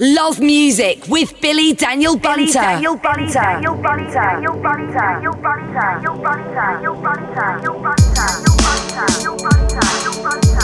Love music with Billy Daniel Bunter. Billy Daniel Bunter. Daniel Bunter. Daniel Bunter. Daniel Bunter. Daniel Bunter. Daniel Bunter. Daniel Bunter. Daniel Bunter. Daniel Bunter. Daniel Bunter.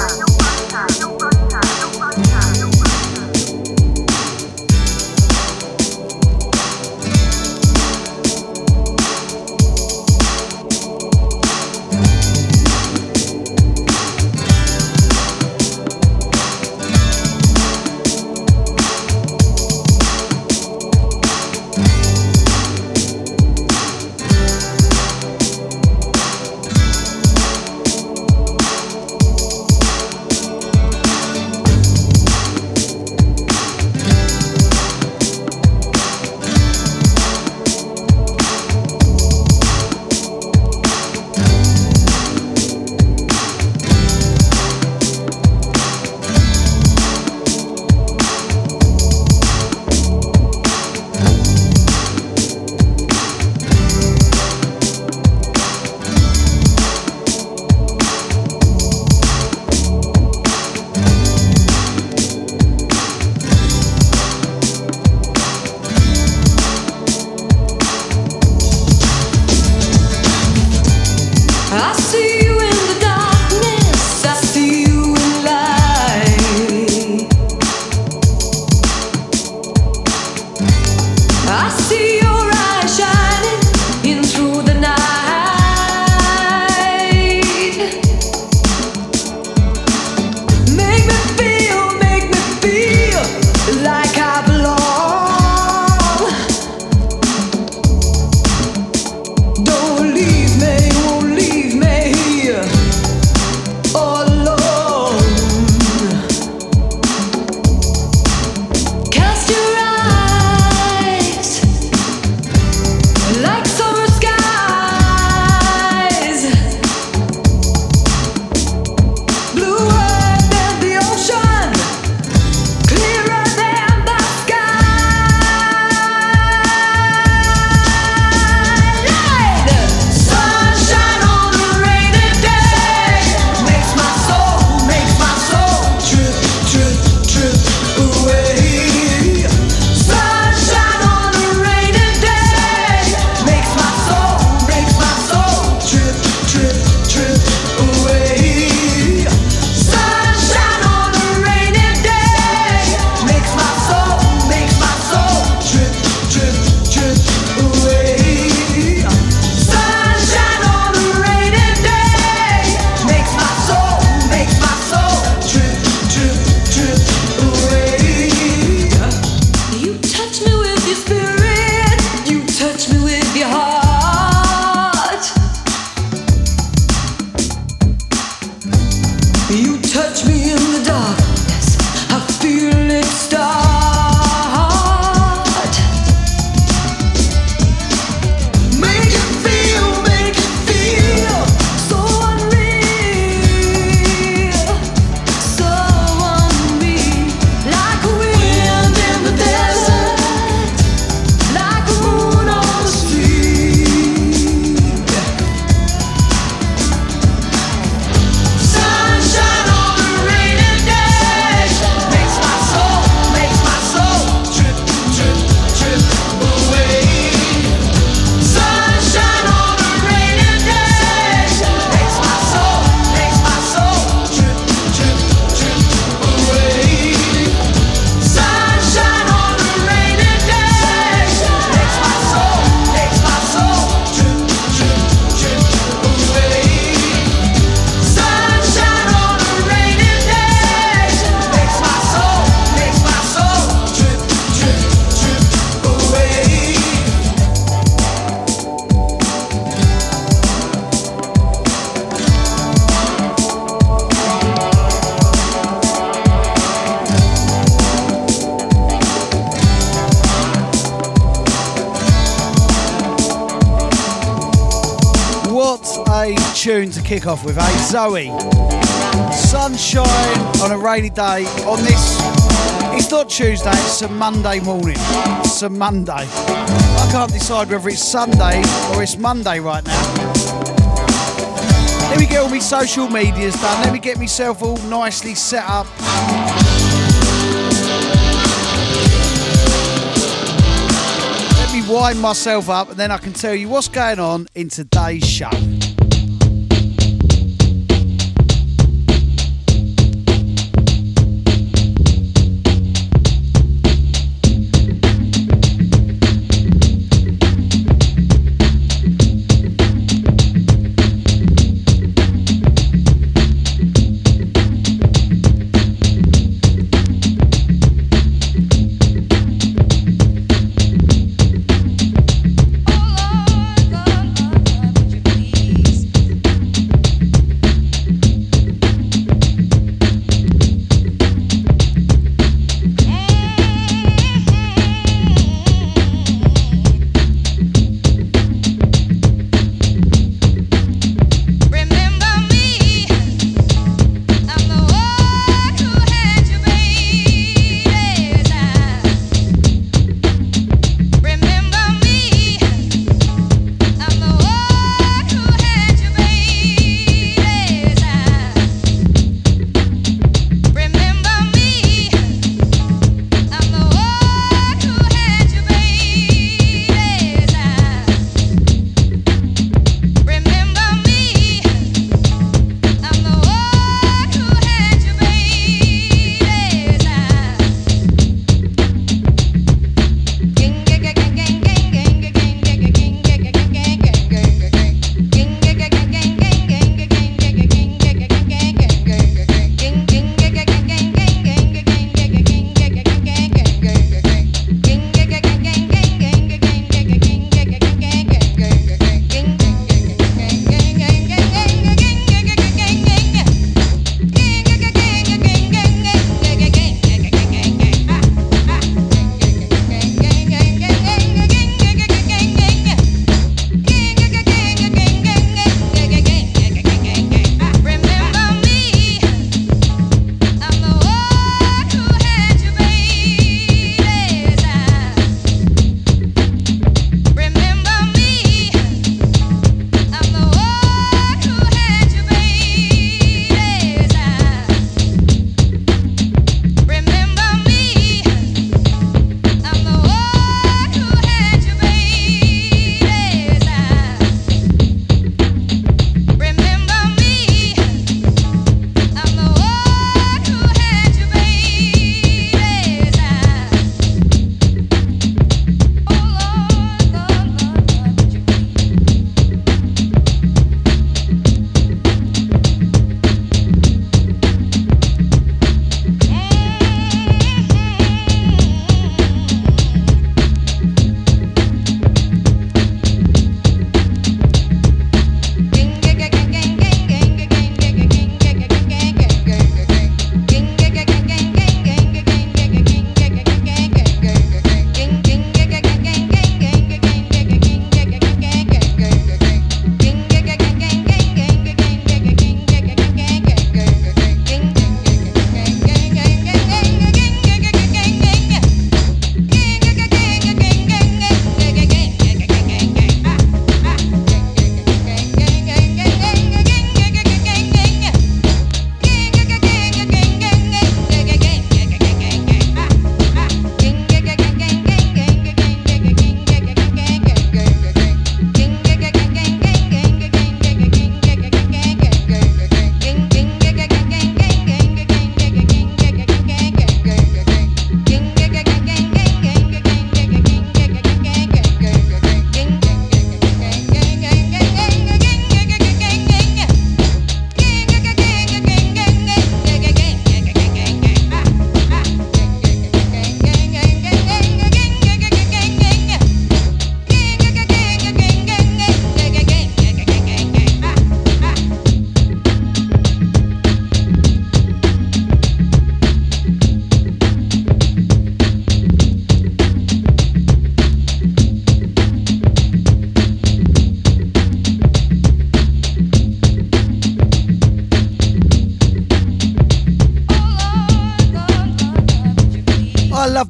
Kick off with, a Zoe. Sunshine on a rainy day on this. It's not Tuesday, it's a Monday morning. It's a Monday. I can't decide whether it's Sunday or it's Monday right now. Let me get all my social medias done. Let me get myself all nicely set up. Let me wind myself up, and then I can tell you what's going on in today's show.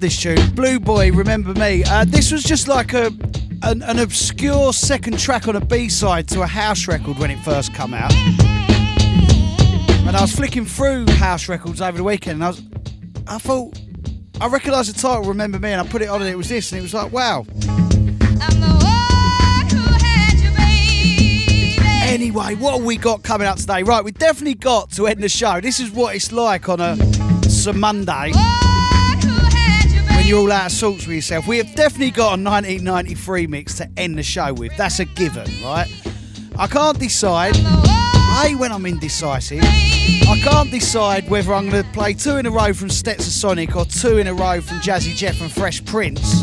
this tune, Blue Boy, Remember Me. Uh, this was just like a an, an obscure second track on a B-side to a house record when it first come out. And I was flicking through house records over the weekend, and I was, I thought, I recognised the title, Remember Me, and I put it on, and it was this, and it was like, wow. Anyway, what have we got coming up today? Right, we definitely got to end the show. This is what it's like on a Sunday when you're all out of sorts with yourself. We have definitely got a 1993 mix to end the show with. That's a given, right? I can't decide. I when I'm indecisive. I can't decide whether I'm going to play two in a row from Stetsasonic or two in a row from Jazzy Jeff and Fresh Prince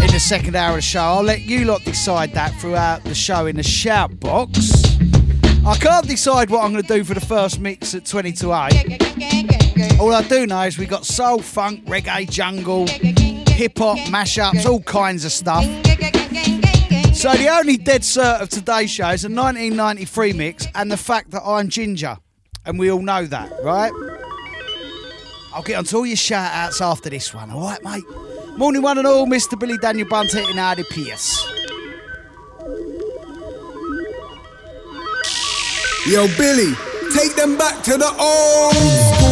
in the second hour of the show. I'll let you lot decide that throughout the show in the shout box. I can't decide what I'm going to do for the first mix at 20 to 8. All I do know is we got soul, funk, reggae, jungle, hip hop, mashups, all kinds of stuff. So the only dead cert of today's show is a 1993 mix and the fact that I'm ginger. And we all know that, right? I'll get onto all your shout outs after this one, alright, mate? Morning, one and all, Mr. Billy Daniel Bunter in Hardy Pierce. Yo, Billy, take them back to the old school.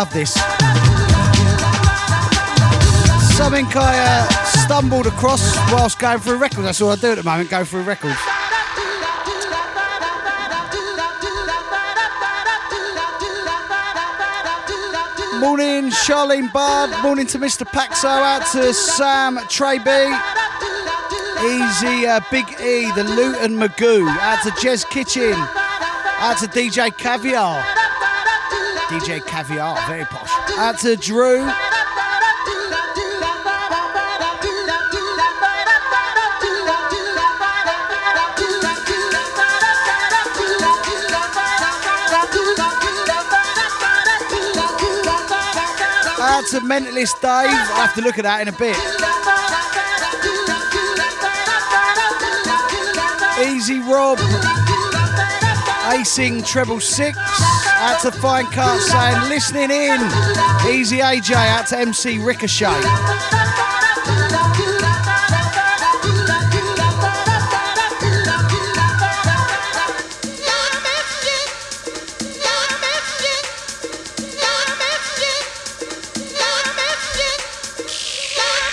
Love this. Something I uh, stumbled across whilst going through records. That's all I do at the moment, go through records. Morning, Charlene Bard. Morning to Mr. Paxo. Out to Sam Treby. Easy uh, Big E, the Luton Magoo. Out to Jez Kitchen. Out to DJ Caviar. DJ Caviar, very posh. Out to Drew. Out to Mentalist Dave. I'll have to look at that in a bit. Easy Rob. Acing treble six. Out to Fine Cut saying listening in. Easy AJ. Out to MC Ricochet.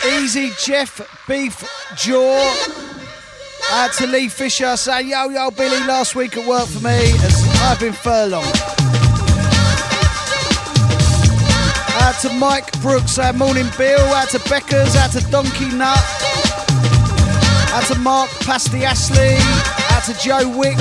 Easy Jeff Beef Jaw. Out to Lee Fisher saying, Yo, yo, Billy, last week at work for me as I've been furlonged. Out to Mike Brooks saying, Morning Bill. Out to Beckers. Out to Donkey Nut. Out to Mark Pasty Ashley. Out to Joe Wick.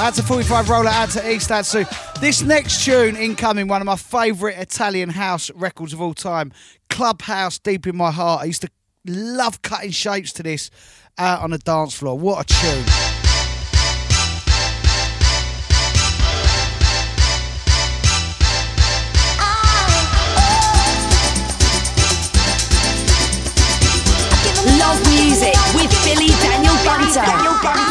Out to 45 Roller. Out to East Sue. This next tune incoming, one of my favourite Italian house records of all time. Clubhouse Deep in My Heart. I used to love cutting shapes to this out on the dance floor. What a tune. Daniel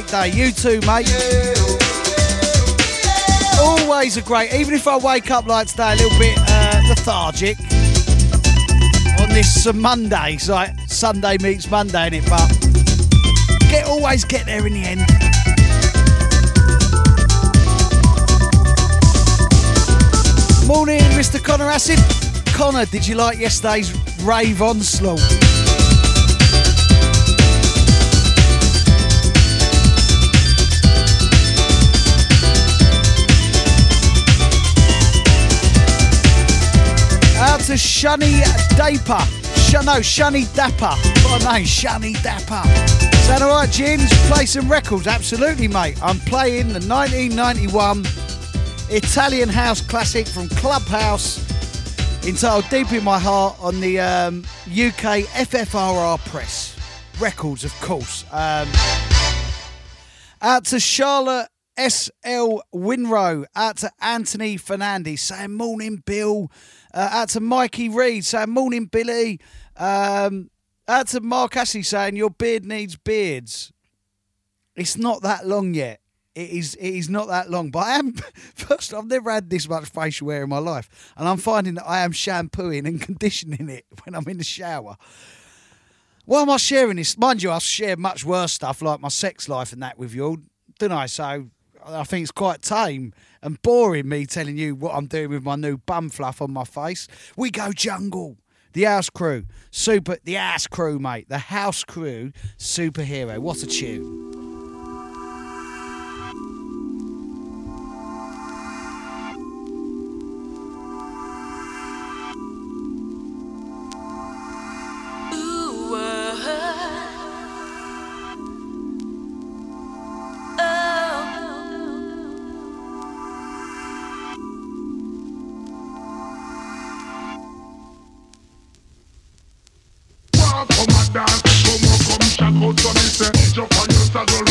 great day. You too, mate. Always a great, even if I wake up like today a little bit uh, lethargic on this uh, Monday, it's like Sunday meets Monday, in it? But get always get there in the end. Morning, Mr. Connor Acid. Connor, did you like yesterday's rave onslaught? To Shunny Dapper. Sh- no, Shunny Dapper. What a name, Shunny Dapper. Sound alright, Jins? Play some records? Absolutely, mate. I'm playing the 1991 Italian house classic from Clubhouse entitled Deep in My Heart on the um, UK FFRR press. Records, of course. Um, out to Charlotte SL Winrow. Out to Anthony Fernandez saying, Morning, Bill. Uh, out to Mikey Reed saying, Morning, Billy. Um, out to Mark Ashley saying, Your beard needs beards. It's not that long yet. It is it is not that long, but I am first. I've never had this much facial hair in my life, and I'm finding that I am shampooing and conditioning it when I'm in the shower. Why am I sharing this? Mind you, I share much worse stuff like my sex life and that with you all, don't I? So I think it's quite tame and boring me telling you what I'm doing with my new bum fluff on my face. We go jungle. The house crew, super. The ass crew, mate. The house crew, superhero. What a tune. Hasta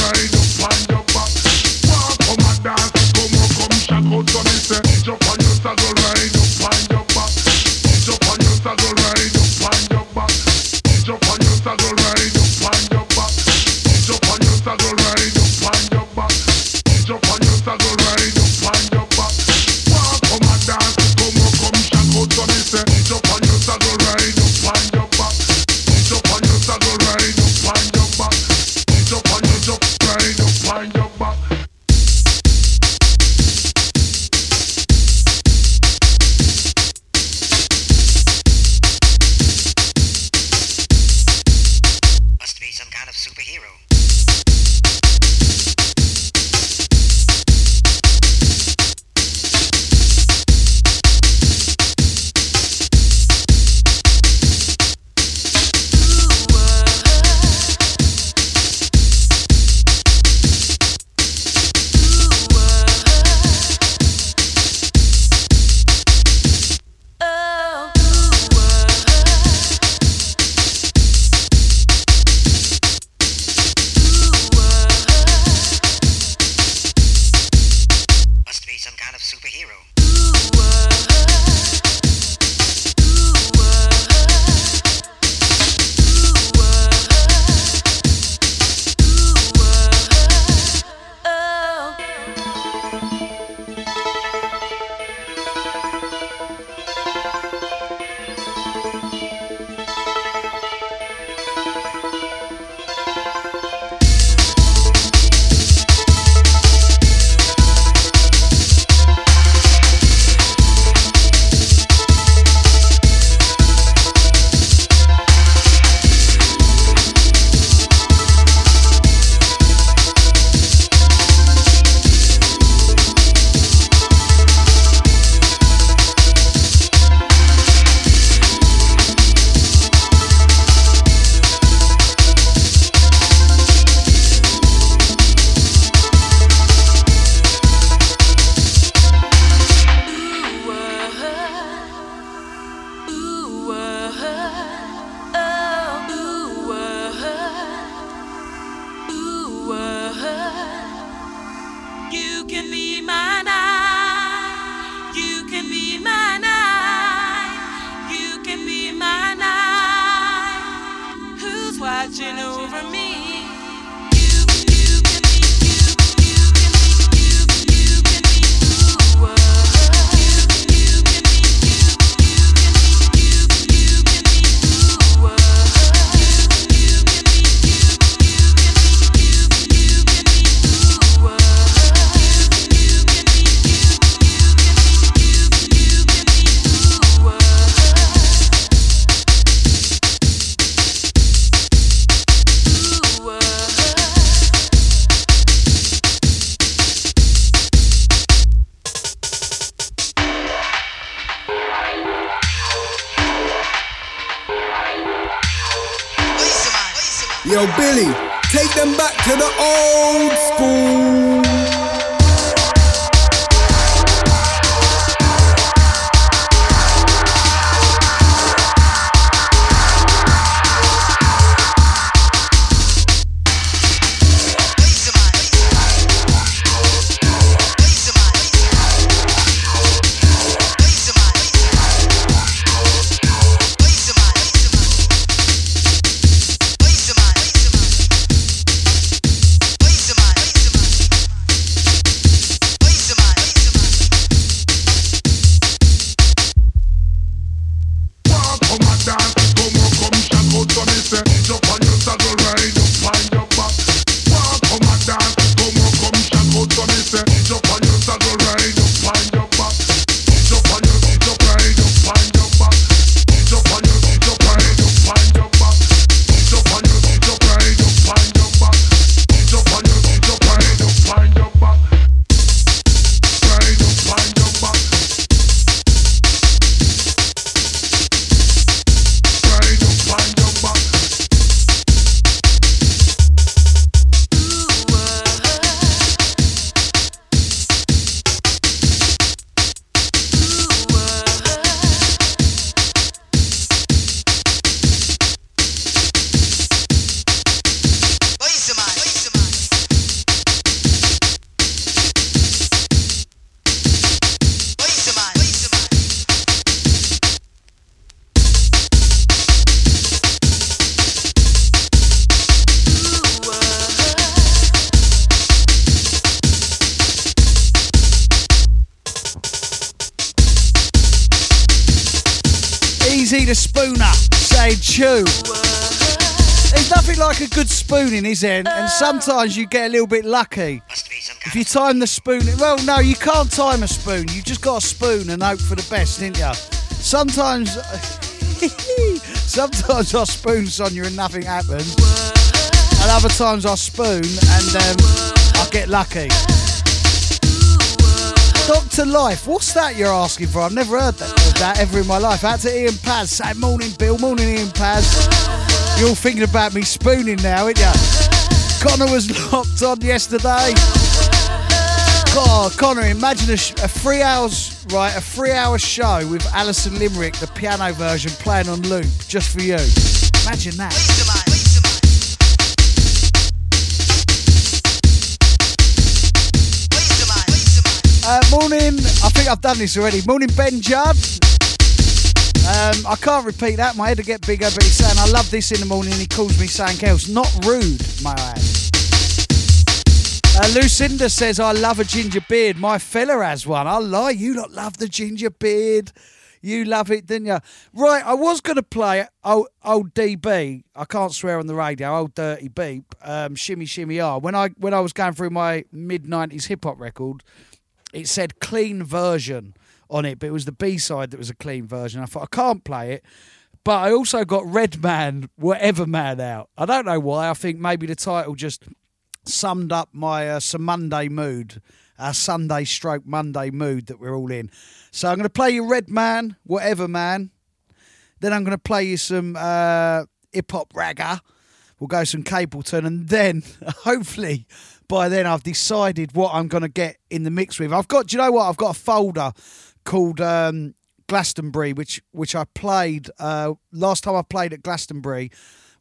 Billy, And sometimes you get a little bit lucky. If you time the spoon, well, no, you can't time a spoon. You just got a spoon and hope for the best, didn't you? Sometimes, sometimes I spoon Sonia and nothing happens, and other times I spoon and um, I get lucky. Doctor Life, what's that you're asking for? I've never heard that, that ever in my life. Out to Ian Paz, say morning, Bill, morning, Ian Paz. You're all thinking about me spooning now, aren't you? Connor was locked on yesterday. God, Connor, imagine a, sh- a three hours, right, a three hour show with Alison Limerick, the piano version, playing on loop just for you. Imagine that. Uh, morning, I think I've done this already. Morning, Ben Judd. Um, I can't repeat that. My head will get bigger, but he's saying, I love this in the morning. And he calls me something else. Not rude, my I Uh, Lucinda says, I love a ginger beard. My fella has one. I lie. You lot love the ginger beard. You love it, didn't you? Right, I was going to play old, old DB. I can't swear on the radio. Old Dirty Beep. Um, shimmy, shimmy, ah. When I, when I was going through my mid 90s hip hop record, it said clean version on it, but it was the B side that was a clean version. I thought I can't play it. But I also got Redman, Whatever Man out. I don't know why. I think maybe the title just summed up my uh, some Monday mood, our Sunday stroke Monday mood that we're all in. So I'm going to play you Redman, Whatever Man. Then I'm going to play you some uh, hip hop ragga. We'll go some Capleton, and then hopefully by then I've decided what I'm going to get in the mix with. I've got, do you know what? I've got a folder called um, Glastonbury, which which I played uh, last time I played at Glastonbury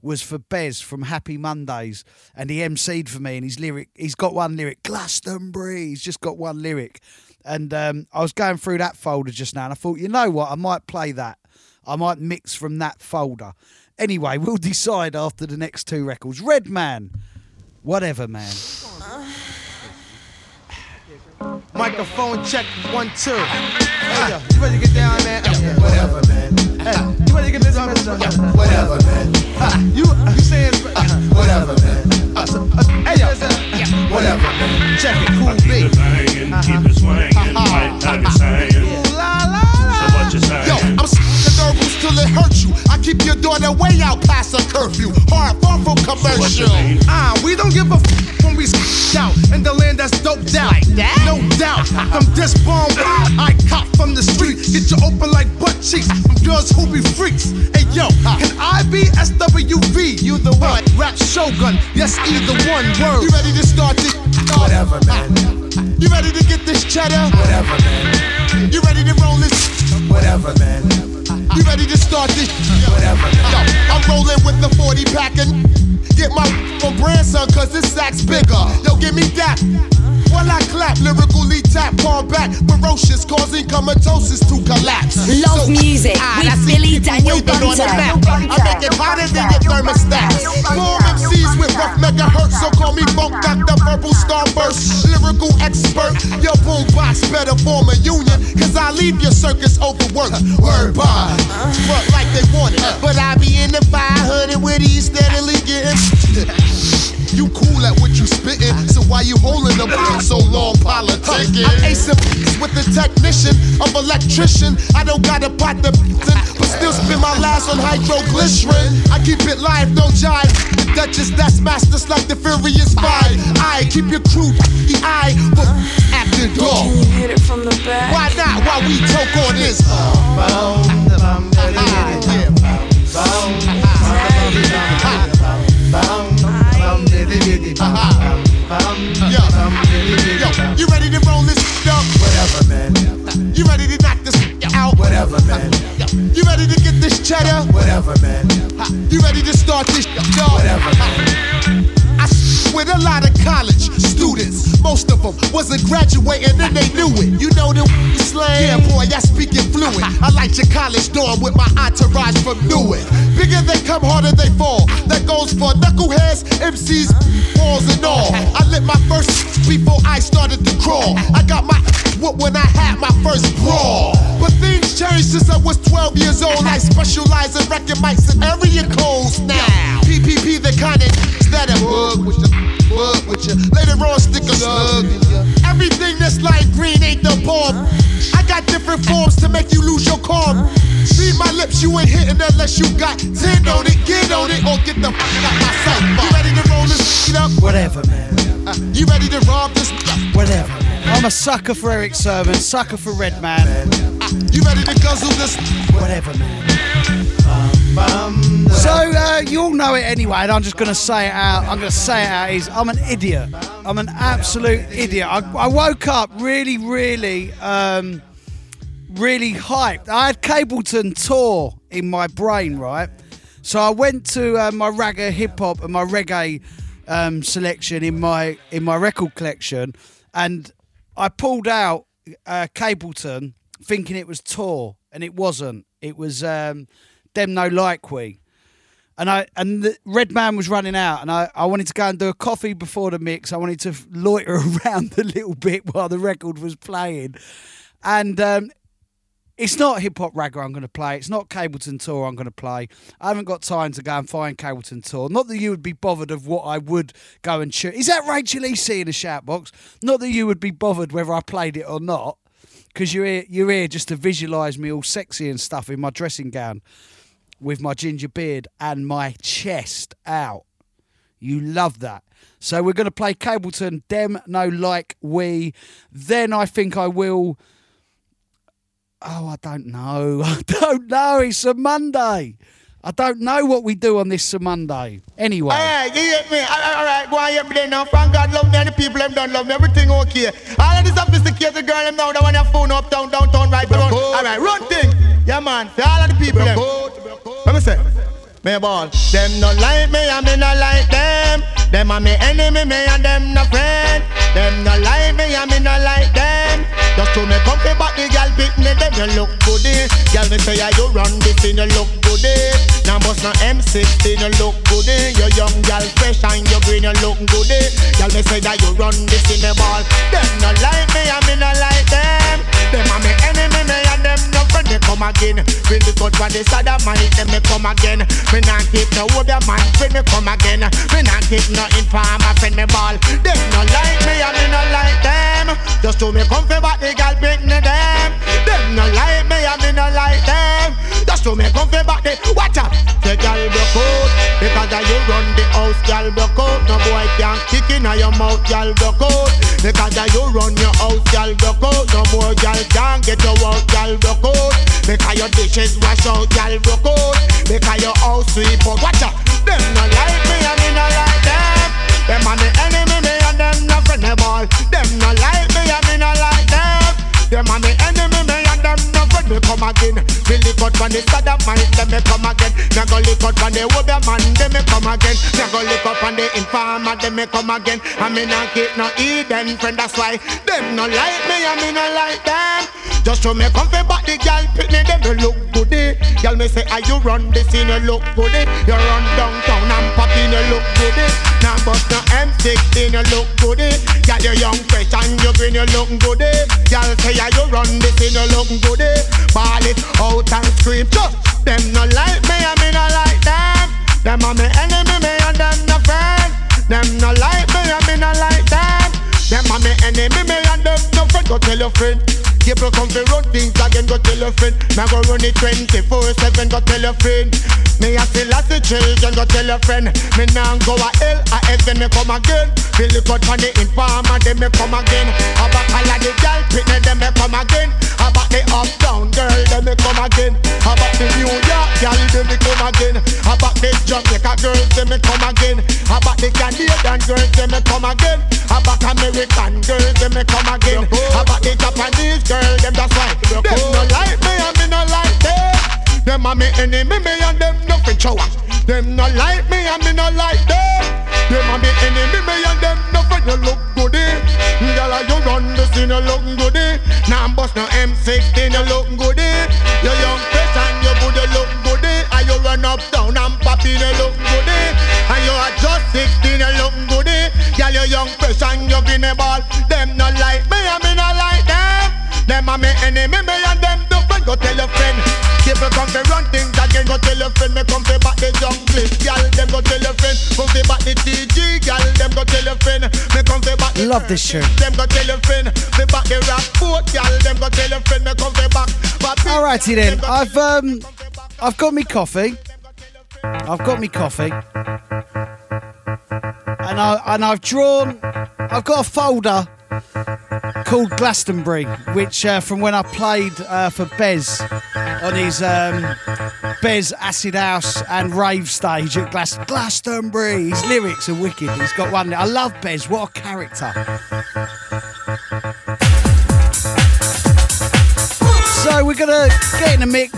was for Bez from Happy Mondays, and he emceed for me. And his lyric, he's got one lyric, Glastonbury. He's just got one lyric, and um, I was going through that folder just now, and I thought, you know what, I might play that. I might mix from that folder. Anyway, we'll decide after the next two records. Redman, whatever, man. Microphone check one two. Hey yo, you ready to get down, man? Whatever, man. Hey, uh, you ready to get this message? Whatever, man. Uh, you uh, you saying whatever, man. Hey yo, whatever, man. Check it, cool beat. Keep it swinging, might have you saying. La la la. So what you saying? Till it hurts you. I keep your daughter way out past a curfew. Hard, far from commercial. Ah, we don't give a f- when we out in the land that's doped out. Like that? No doubt. From this bomb, I cop from the street. Get you open like butt cheeks. From girls who be freaks. Hey yo, can I be SWV? You the one. Rap Shogun. Yes, either one word. You ready to start this? Whatever, man. You ready to get this cheddar? Whatever, man. You ready to roll this? Whatever, man. You ready to start this? Whatever, Yo. I'm rolling with the 40 pack and get my from grandson, cause this sack's bigger. Yo, give me that. While I clap, lyrically tap, palm back, ferocious, causing comatosis to collapse. Love music ah, with that's Billy Daniel on the Bunter. map. I make it hotter than your thermostat. Four MCs with rough megahertz, so call me Funk Dr. Verbal Starburst, lyrical expert. Your boombox better form a union, cause I leave your circus overworked. Word bond, front like they want it, but I be in the 500 with these steadily getting. You cool at what you spittin', so why you holding them for so long politicking? I'm acing with the technician of electrician. I don't got a pot to but still spend my last on hydroglycerin. I keep it live, no jive. The Duchess that's masters like the Furious Five. I keep your crew the eye, but acting dog. Can you hit it from the back? Why not? While we talk on this. Yo, yo, you ready to roll this up? Whatever, man. You ready to knock this out? Whatever, man. You ready to get this cheddar? Whatever, man. You ready to start this dog? Whatever, man. I with a lot of college students. Most of them wasn't graduating and they knew it. You know the slang? Yeah, boy, I speak it fluent. I like your college dorm with my entourage from Newark. Bigger they come, harder they fall. That goes for knuckleheads, MCs, balls and all. I lit my first before I started to crawl. I got my what when I had my first brawl. But things changed since I was 12 years old. I specialize in wrecking mics and area codes now. PPP, the kind of that a bug with you, bug with you. Later on, stick a slug in you. Everything that's like green ain't the bomb. I got different forms to make you lose your calm. My lips, you ain't hitting unless you got 10 on it. Get on it or get the fuck out my sight. You ready to roll this shit up? Whatever, man. Uh, you ready to rob this? Whatever. I'm a sucker for Erick Sermon, sucker for Red Redman. Uh, you ready to guzzle this? Whatever, man. So uh, you all know it anyway, and I'm just going to say it out. I'm going to say it out. Is I'm an idiot. I'm an absolute idiot. I, I woke up really, really, um, really hyped. I had Capleton tour in my brain, right? So I went to uh, my ragga hip hop and my reggae um, selection in my in my record collection, and I pulled out uh, Capleton thinking it was tour, and it wasn't. It was um, them no like we. And I and the Redman was running out, and I, I wanted to go and do a coffee before the mix. I wanted to loiter around a little bit while the record was playing, and um, it's not hip hop ragga I'm going to play. It's not Capleton Tour I'm going to play. I haven't got time to go and find Capleton Tour. Not that you would be bothered of what I would go and shoot. Is that Rachel E.C. in the shout box? Not that you would be bothered whether I played it or not, because you're here, you're here just to visualise me all sexy and stuff in my dressing gown with my ginger beard and my chest out. You love that. So we're going to play Capleton, Dem No Like We. Then I think I will. Oh, I don't know. I don't know. It's a Monday. I don't know what we do on this Monday. Anyway. Alright, you get me? Alright, alright, go on, get me there now. Thank God love me and the people them don't love me. Everything okay. All of the sophisticated girl them now, the one that phone up down, downtown, right down. Alright, run thing. Yeah, man. For all of the people them. Let me say. Me ball. Them no like me and me no like them. Them are me enemy, me and them no friend. Them no like me and me no like them. Just to me comfy but the girl pick me, then you look goody. Girl me say yeah, you run this thing, you look goody. Now bust no M16, you look goody. You young girl fresh and you green, you look goody. Girl me say that you run this in the ball. Them no like me and me no like them. Them are me enemy, them no friend. Me come again. Bring the cut from the of my hit, them me come again. Me not keep no your man, friend me come again. Me not keep no inform my friend me ball. Them no like me and me no like them. Just to me comfy but the girl pick me them. Them no like me and me no like them. Just to me comfy out. Y'all broke out. No boy can't kick in your mouth, y'all broke out. Because you run your house, y'all broke out. No more y'all can't get your out, y'all broke out. Because your dishes wash out, y'all broke out. Because your house sweep out. Watch out, them no like me and me no like them. Them are the enemy, me and them no friend them all. Them no like me and me no like them. Them are the enemy, me friend me come again. Me lick out from the of man, them me come again. Me go lick out from the Wobia man, them me come again. Me go lick out from the informer, them me come again. I me not keep no Eden friend, that's why them no like me and me no like them. Just show me come back the girl, pick me them no look goody. Eh. Girl me say, are you run this in a look goody? Eh? You run downtown and pop in a look goody. Eh. Now bust no M16 you look goody. Girl you young fresh and you green you look goody. Girl say, are you run this in a look goody? Ball it out and scream. Just them no like me and me no like them. Them are me enemy, me and them no friend. Them no like me and me no like them. Them are me enemy, me and them no friend. Go tell your friend. People come to run things again, go tell your friend. Me go run it 24-7, go tell your friend. Me a still as the children, go tell your friend. Me now go a hell, a heaven, me come again. Feel it out from the informer, then me come again. About all of the girl, pitney, then me come again. About the uptown girl, then me come again. About the New York girl, then me come again. About the Jamaica girls, then me come again. About the Canadian girls, then me come again. About American girls, then me come again. About the Japanese girl, them that's why. Them no like me and me no like them. Them are me enemy, me and them nothing shower. Them no like me and me no like them. Them are me enemy, me and them nothing. You look goody, girl, you run the scene, you look goody. Now I'm bust no M16, you look goody. You young fresh and you good, you look goody. And you run up down and pop in, you look goody. And you are just 16, you look goody. Girl, you young fresh and you green a ball. Them no like me and me no like them. Are me enemy, me and them don't friend. Go tell your friend. People come to run things again. Go tell your friend. Me come to back the jungle. Girl, them go tell your friend. Come to back the TG. Girl, them go tell your friend. Me come to back the Love this tune. Them go tell your friend. Me back the rap boat. Girl, them go tell your friend. Me come to back. Alrighty then, I've um, I've got me coffee. I've got me coffee, and I and I've drawn. I've got a folder called Glastonbury, which uh, from when I played uh, for Bez on his um, Bez Acid House and rave stage at Glas- Glastonbury. His lyrics are wicked. He's got one. I love Bez. What a character. So we're gonna get in the mix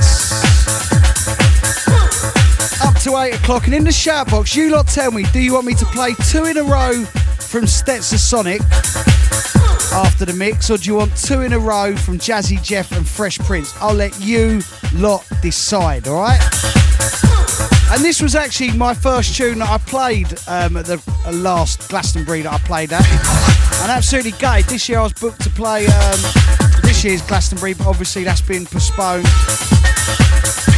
up to eight o'clock, and in the shout box, you lot tell me: Do you want me to play two in a row from Stetsasonic after the mix, or do you want two in a row from Jazzy Jeff and Fresh Prince? I'll let you lot decide. All right. And this was actually my first tune that I played um, at the uh, last Glastonbury that I played at. And absolutely gay. This year I was booked to play um, this year's Glastonbury, but obviously that's been postponed.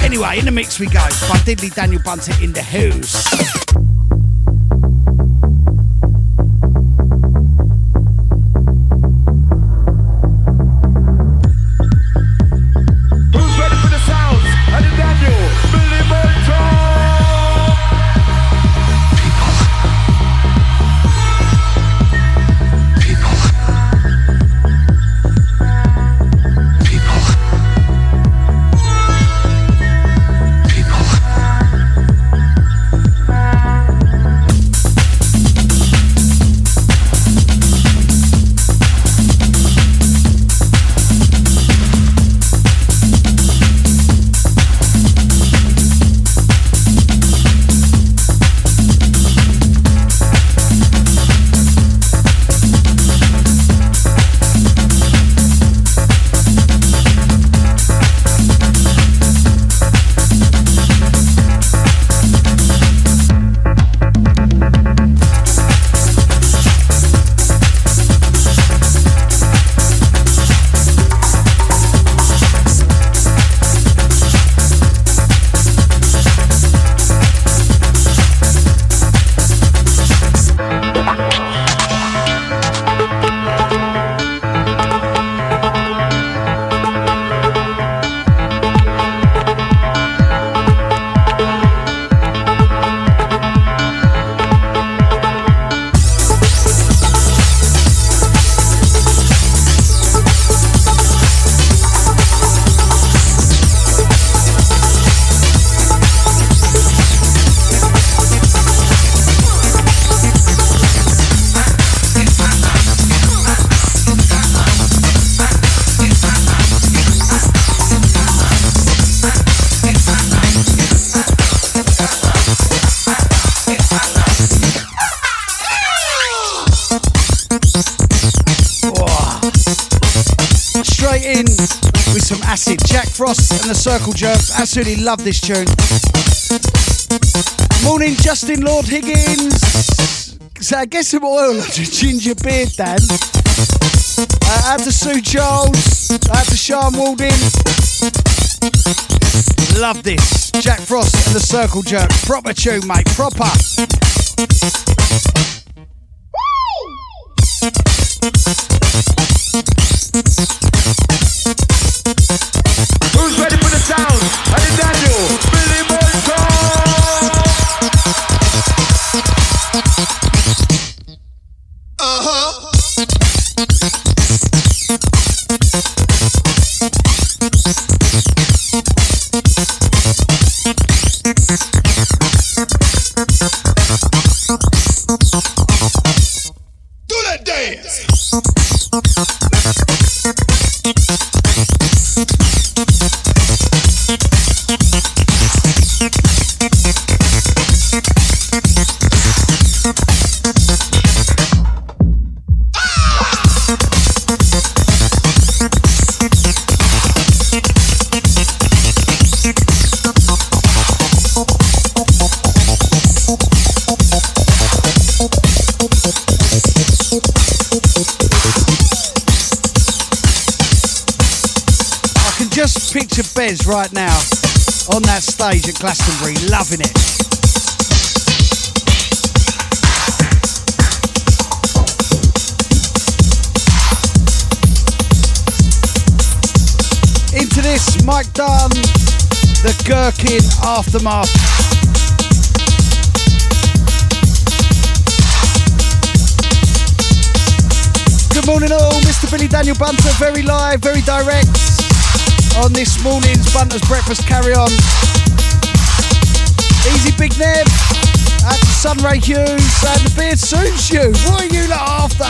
Anyway, in the mix we go. By Diddley Daniel Bunter in the house. The Circle Jerks. Absolutely love this tune. Morning, Justin Lord Higgins. So get some oil on your ginger beard, Dan. Uh, out to Sue Charles. Out to Sean Walding. Love this. Jack Frost and the Circle Jerks. Proper tune, mate. Proper. At Glastonbury, loving it. Into this, Mike Dunn, the Gherkin Aftermath. Good morning all, Mr. Billy Daniel Bunter, very live, very direct on this morning's Bunter's Breakfast Carry On. Easy Big Neb, to Sunray Hughes, and the beard suits you. What are you lot after?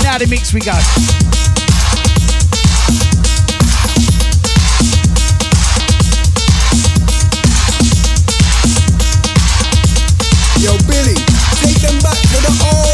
In how mix we go. Yo, Billy, take them back to the old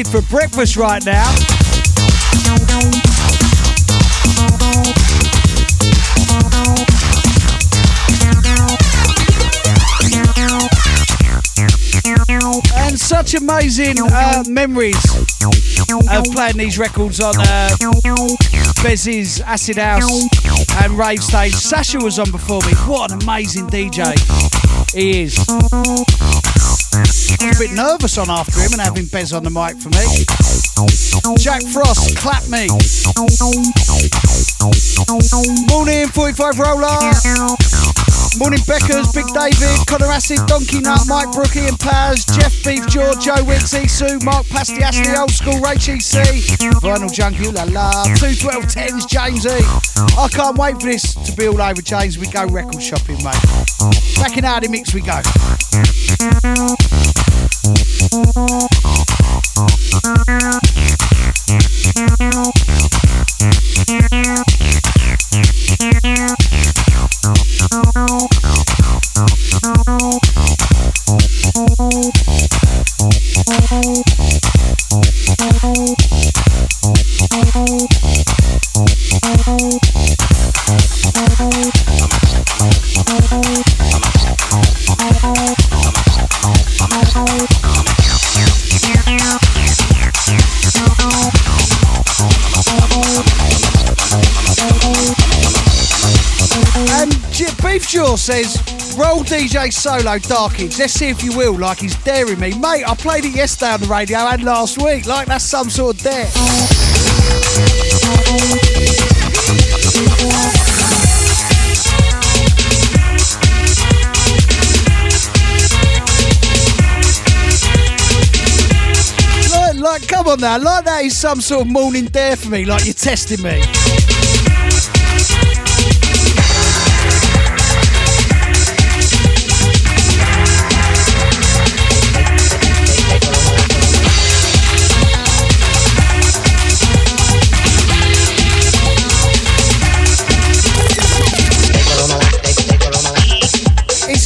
acid for breakfast right now. And such amazing uh, memories of playing these records on uh, Bez's Acid House and Rave Stage. Sasha was on before me. What an amazing DJ he is. A bit nervous on after him and having Bez on the mic for me. Jack Frost, clap me. Morning, 45 roller. Morning, Beckers, Big David, Connor Acid, Donkey Nut, Mike Brookie and Paz, Jeff Beef Jaw, Joe Wicks, Isu, Mark Pasty Astley, Old School, Rach EC, Vinyl Junkie, la la, 21210s, James E. I can't wait for this to be all over, James. We go record shopping, mate. Back in Audi Mix we go. ああ。DJ Solo Darkage. Let's see if you will, like he's daring me. Mate, I played it yesterday on the radio and last week. Like that's some sort of dare. Like, like, come on now. Like that is some sort of morning dare for me. Like you're testing me.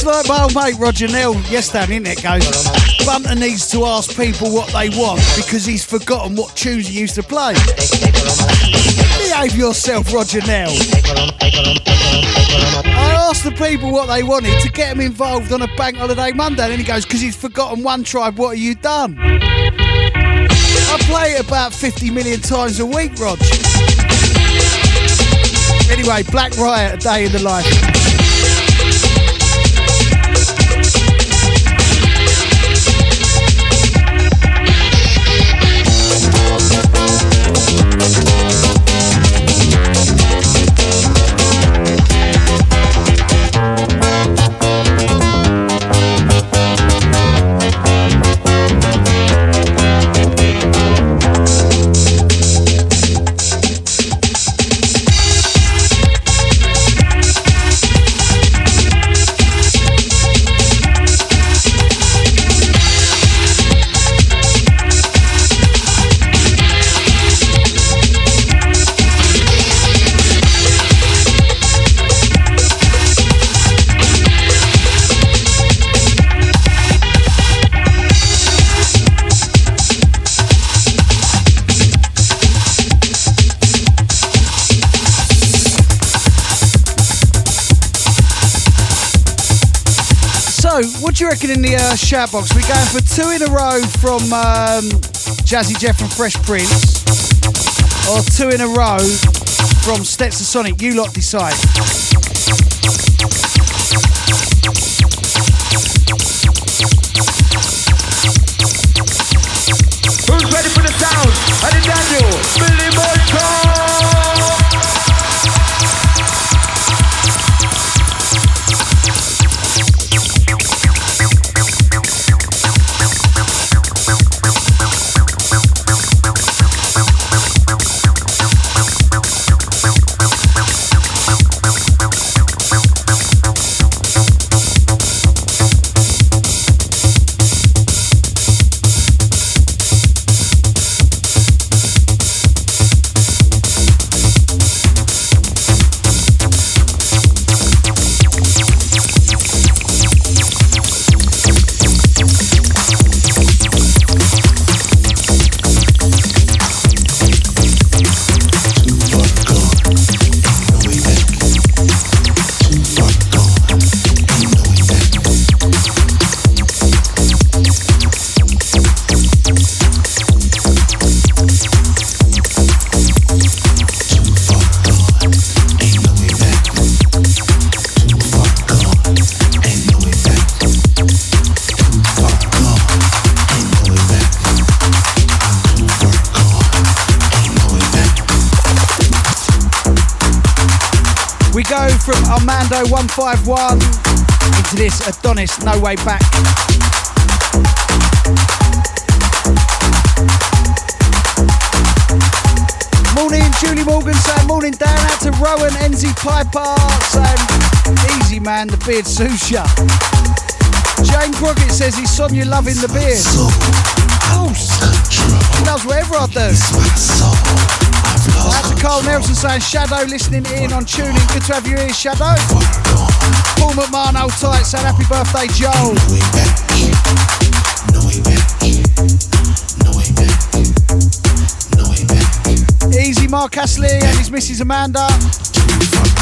Like my old mate Roger Neal yesterday the internet goes, Bunter needs to ask people what they want because he's forgotten what tunes he used to play. Behave yourself, Roger Neal. I asked the people what they wanted to get them involved on a bank holiday Monday, and then he goes, because he's forgotten one tribe, what have you done? I play it about 50 million times a week, Rog. Anyway, Black Riot, a day in the life. Do you reckon in the uh, box? We're going for two in a row from um, Jazzy Jeff and Fresh Prince, or two in a row from Stetsasonic. You lot decide. 151 into this Adonis No Way Back. Morning, Julie Morgan saying morning down out to Rowan Enzy Piper saying easy man, the beard suits ya. Jane Crockett says he's Sonia loving the beard. Of course. She oh, loves whatever I do. Out to Carl Nelson saying Shadow listening in on tuning. Good to have you here, Shadow. Paul McMahon, old tight, saying happy birthday, Joel. Easy Mark Astley and his Mrs. Amanda.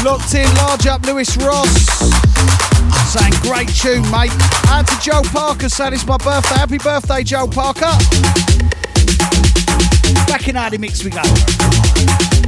Locked in, large up Lewis Ross. Saying great tune, mate. Out to Joe Parker saying it's my birthday. Happy birthday, Joe Parker. Back in Hardy Mix we go. Bye.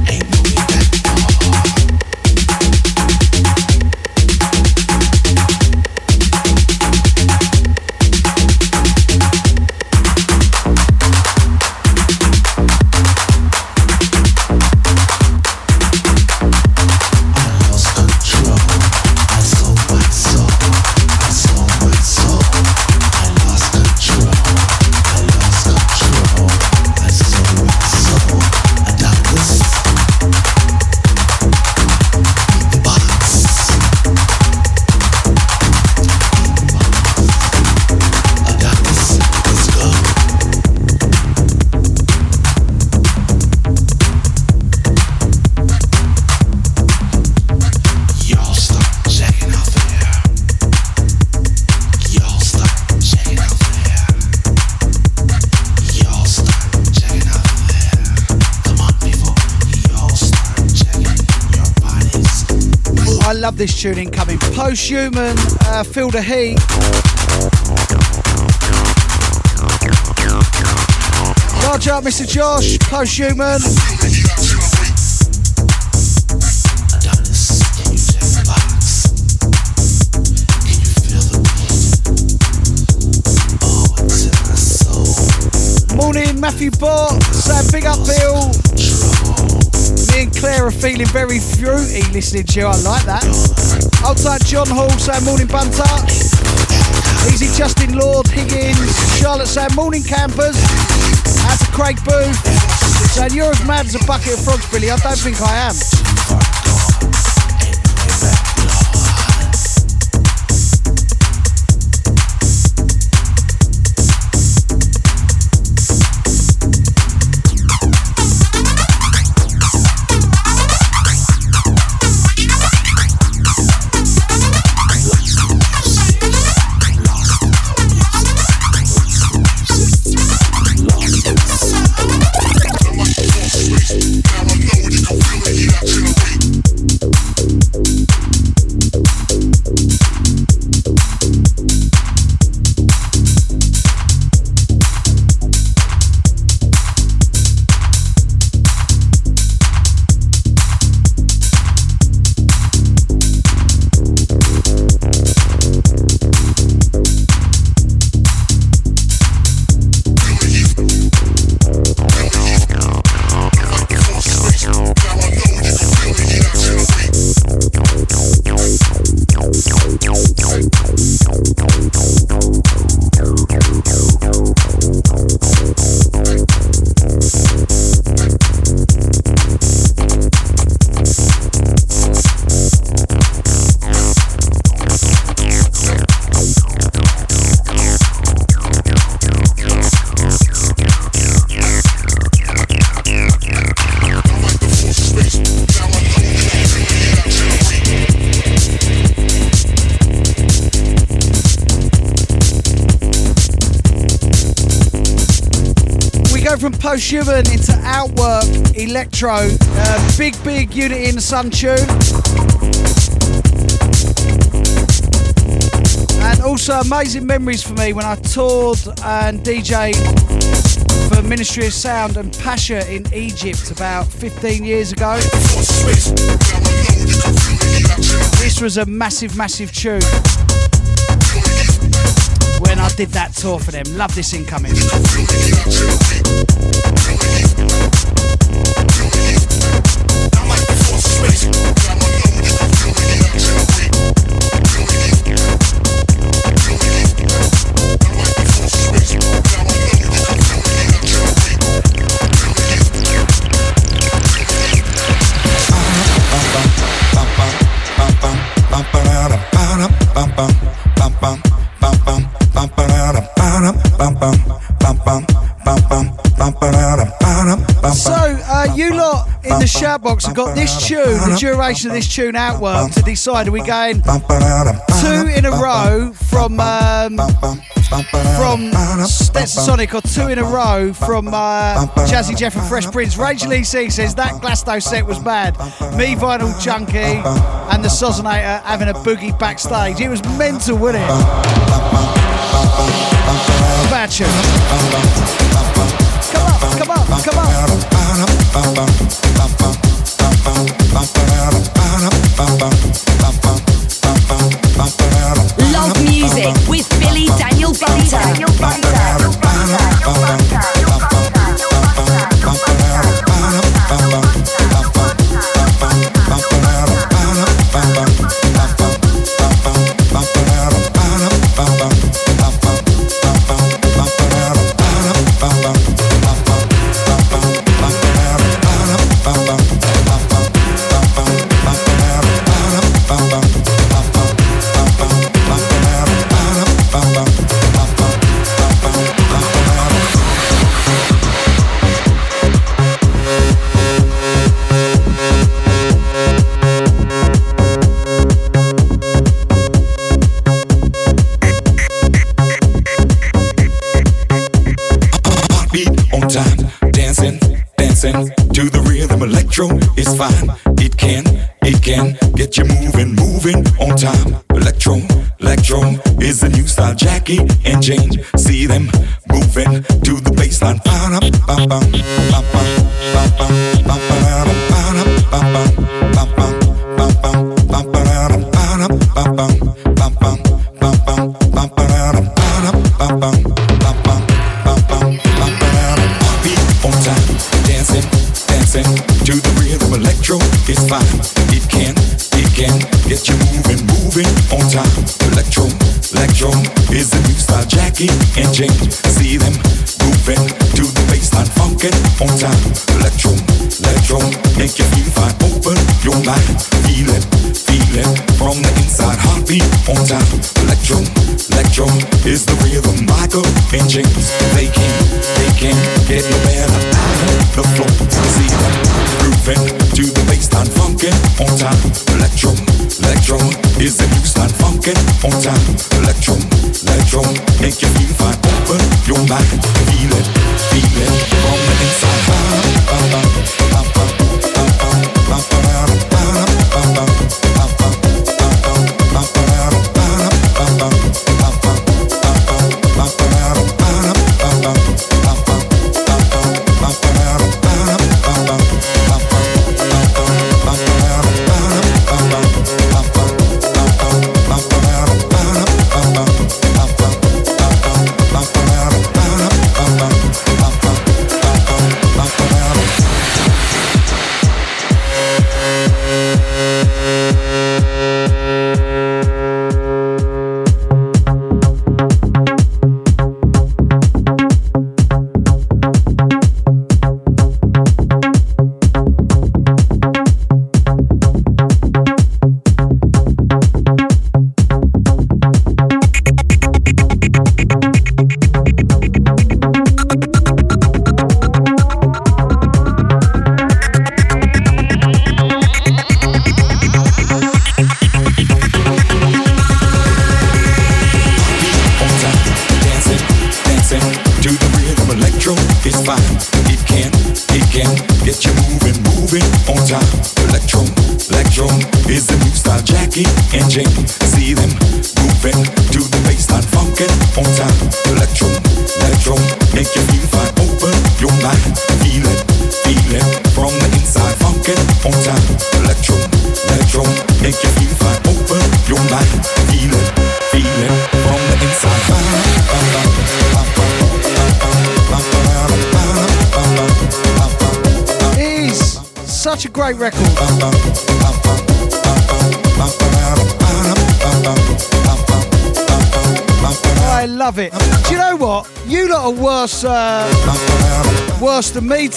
Love this tune incoming. Posthuman, uh, Feel the Heat. Large up, Mr. Josh, Posthuman. Morning, Matthew Bott. Sam Big Up Bill. And Claire are feeling very fruity listening to you. I like that. Time John Hall saying morning bunter. Easy Justin Lord, Higgins, Charlotte saying morning campers. Out to Craig Booth. Saying you're as mad as a bucket of frogs, Billy. I don't think I am. From posthuman into Outwork Electro. Uh, big, big Unity in the Sun tune. And also amazing memories for me when I toured and DJ for Ministry of Sound and Pacha in Egypt about 15 years ago. This was a massive, massive tune did that tour for them. Love this incoming. Box have got this tune, the duration of this tune outwork to decide are we going two in a row from um, from Stetsasonic or two in a row from uh, Jazzy Jeff and Fresh Prince. Rachel EC says that Glasto set was bad. Me, Vinyl Junkie, and the Sozonator having a boogie backstage. It was mental, wasn't it? Bad. Come on, come on, come on. Love music with Billy Daniel Bunter. rhythm.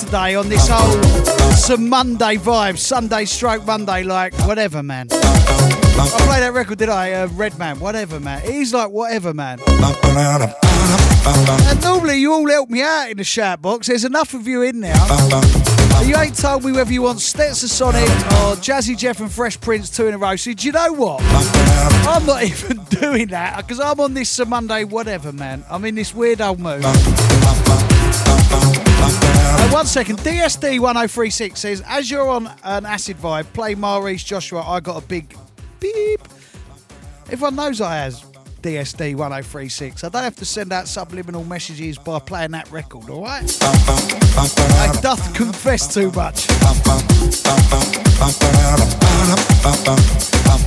Today on this whole some Monday vibe, Sunday stroke Monday, like whatever, man. I played that record, did I? Uh, Redman, whatever, man. He's like whatever, man. And normally you all help me out in the chat box. There's enough of you in there. You ain't told me whether you want Stetsasonic or Jazzy Jeff and Fresh Prince two in a row. So do you know what? I'm not even doing that because I'm on this Monday whatever, man. I'm in this weird old mood. One second. DSD 1036 says, as you're on an acid vibe, play Maurice Joshua. I got a big beep. Everyone knows I has DSD 1036. I don't have to send out subliminal messages by playing that record, all right? I doth confess too much.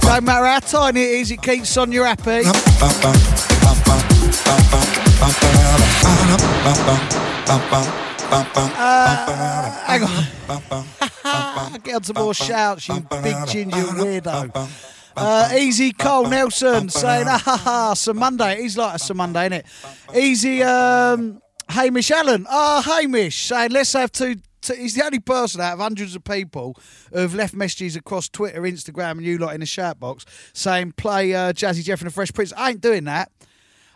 Don't matter how tiny it is, it keeps on you happy. Uh, hang on. Get on some more shouts, you big ginger weirdo. Uh, Easy Cole Nelson saying, ah, ha, ha, some Monday. He's like a some Monday, innit? Easy um, Hamish Allen. Ah, Hamish saying, let's have two. He's the only person out of hundreds of people who've left messages across Twitter, Instagram, and you lot in the shout box saying, play uh, Jazzy Jeff and the Fresh Prince. I ain't doing that.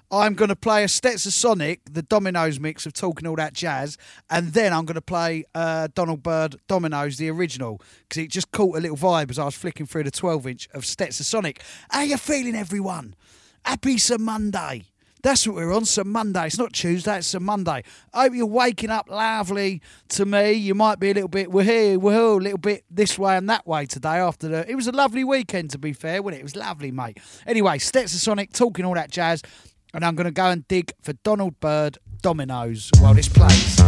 I'm going to play a Stetsasonic, the Dominoes mix of talking all that jazz, and then I'm going to play uh, Donald Byrd Dominoes, the original, because it just caught a little vibe as I was flicking through the 12 inch of Stetsasonic. How you feeling, everyone? Happy some Monday. That's what we're on. Some Monday. It's not Tuesday. It's a Monday. I hope you're waking up lovely to me. You might be a little bit we're here, we're a little bit this way and that way today. After the, it was a lovely weekend to be fair, wasn't it? It was lovely, mate. Anyway, Stetsasonic talking all that jazz, and I'm going to go and dig for Donald Byrd Dominoes while this plays.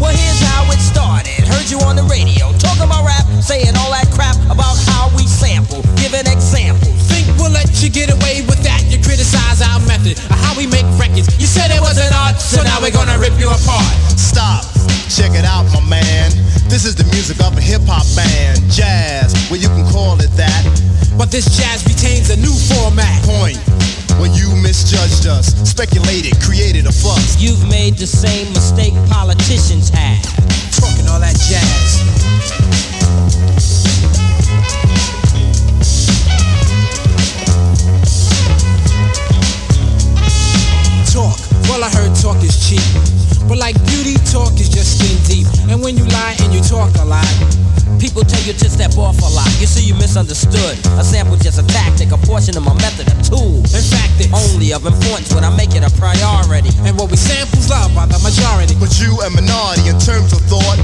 Well, here's how it started. Heard you on the radio talking about rap, saying all that crap about how we sample, giving examples. Think we'll let you get away with that? You criticize our method of how we make records. You said it wasn't art, so now we're gonna rip you apart. Stop, check it out, my man. This is the music of a hip hop band, jazz. Well, you can call it that. But this jazz retains a new format. Point. When you misjudged us, speculated, created a fuss. You've made the same mistake politicians have. Talking all that jazz. Talk, well I heard talk is cheap. But like beauty, talk is just skin deep. And when you lie and you talk a lot, People tell you to step off a lot. You see, you misunderstood. A sample just a tactic, a portion of my method, a tool. in fact it's Only of importance when I make it a priority. and what we samples love by the majority. But you a minority in terms of thought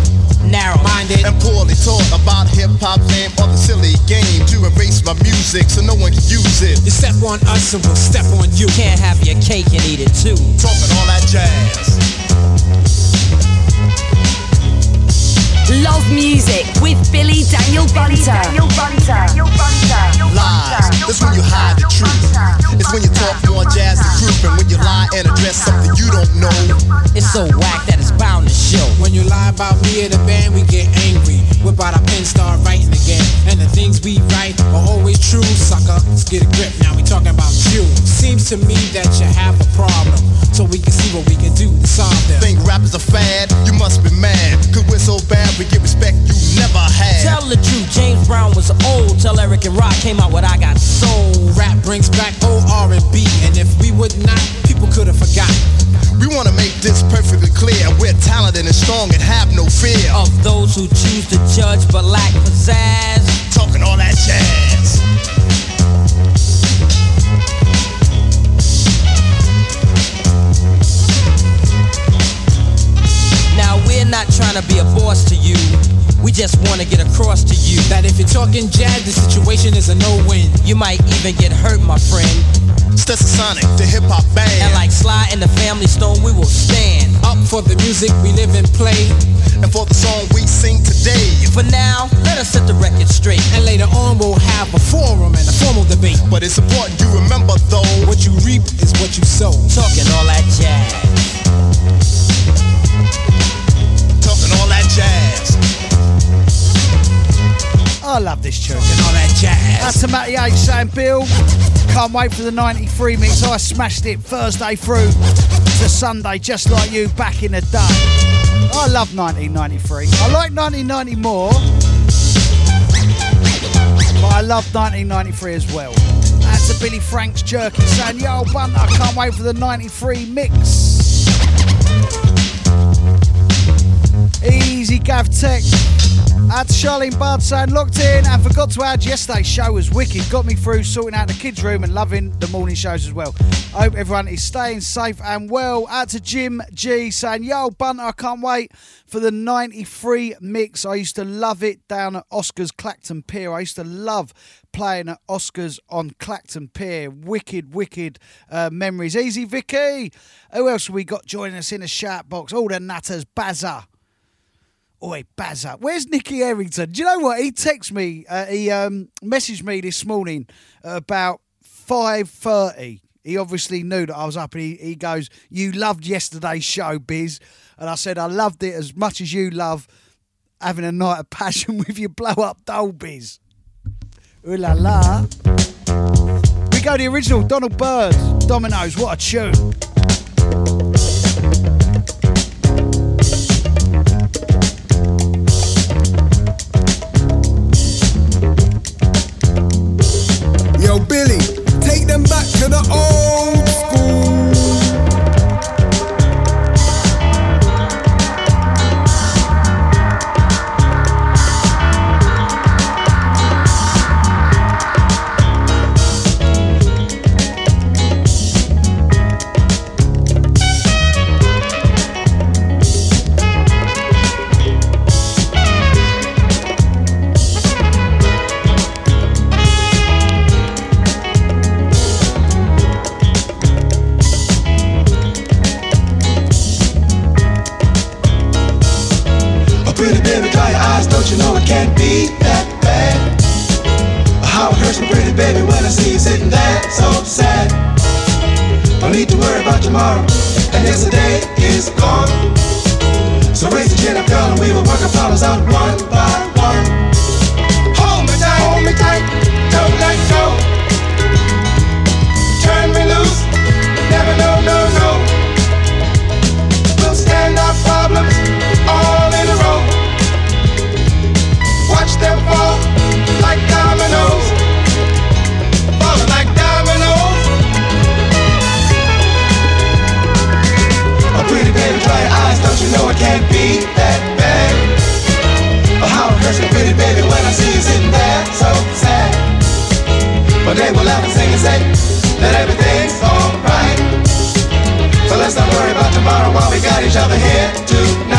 Narrow Minded and poorly taught about hip hop fame or the silly game to erase my music so no one can use it. You step on us and we'll step on you. can't have your cake and eat it too. Talking all that jazz. Love music with Billy Daniel Bunter. Lies, that's when you hide the truth. It's when you talk more jazz than truth and when you lie and address something you don't know. It's so whack that it's bound to show. When you lie about me and the band, we get angry. Whip out our pen, start writing again. And the things we write are always true, sucker. Let's get a grip. Now we talking about you. Seems to me that you have a problem. So we can see what we can do to solve them. Think rap is a fad? You must be mad. Cause we're so bad get respect you never had. Tell the truth, James Brown was old. Tell Eric and Rak came out with I Got Soul. Rap brings back old R&B, and if we would not, people could have forgotten. We wanna make this perfectly clear. We're talented and strong and have no fear. Of those who choose to judge but lack pizzazz. Talking all that jazz. Not trying to be a boss to you. We just want to get across to you That if you're talking jazz, the situation is a no-win. you might even get hurt, my friend. Stetsasonic, the hip hop band. And like Sly and the Family Stone, we will stand. Up for the music we live and play, and for the song we sing today. For now, let us set the record straight. and later on we'll have a forum and a formal debate. But it's important you remember though. What you reap is what you sow. Talking all that jazz. Talking all that jazz. I love this tune. And all that jazz. That's to Matty H saying, Bill, can't wait for the 93 mix. I smashed it Thursday through to Sunday, just like you back in the day. I love 1993. I like 1990 more, but I love 1993 as well. That's to Billy Frank's Jerky saying, Yo, Bunter, I can't wait for the 93 mix. Easy Gav Tech. At Charlene Bard saying locked in and forgot to add yesterday's show was wicked. Got me through sorting out the kids' room and loving the morning shows as well. I hope everyone is staying safe and well. Out to Jim G saying, Yo, Bunter, I can't wait for the 93 mix. I used to love it down at Oscars Clacton Pier. I used to love playing at Oscars on Clacton Pier. Wicked, wicked uh, memories. Easy Vicky. Who else we got joining us in the shout box? All the nutters. Bazza. Oi, Bazza. Where's Nicky Errington? Do you know what? He texted me, uh, he um, messaged me this morning about 5.30. He obviously knew that I was up and he, he goes, you loved yesterday's show, Biz. And I said, I loved it as much as you love having a night of passion with your blow-up doll, Biz. Ooh la la. We go the original, Donald Byrd, Dominoes, what a tune. Billy, take them back to the old yesterday is gone. So raise the chin up, girl, and we will work our problems out one by one. Can't be that bad? Oh, how hurts me, pretty baby, when I see you sitting there so sad. But they will laugh and sing and say that everything's alright. So let's not worry about tomorrow while we got each other here tonight.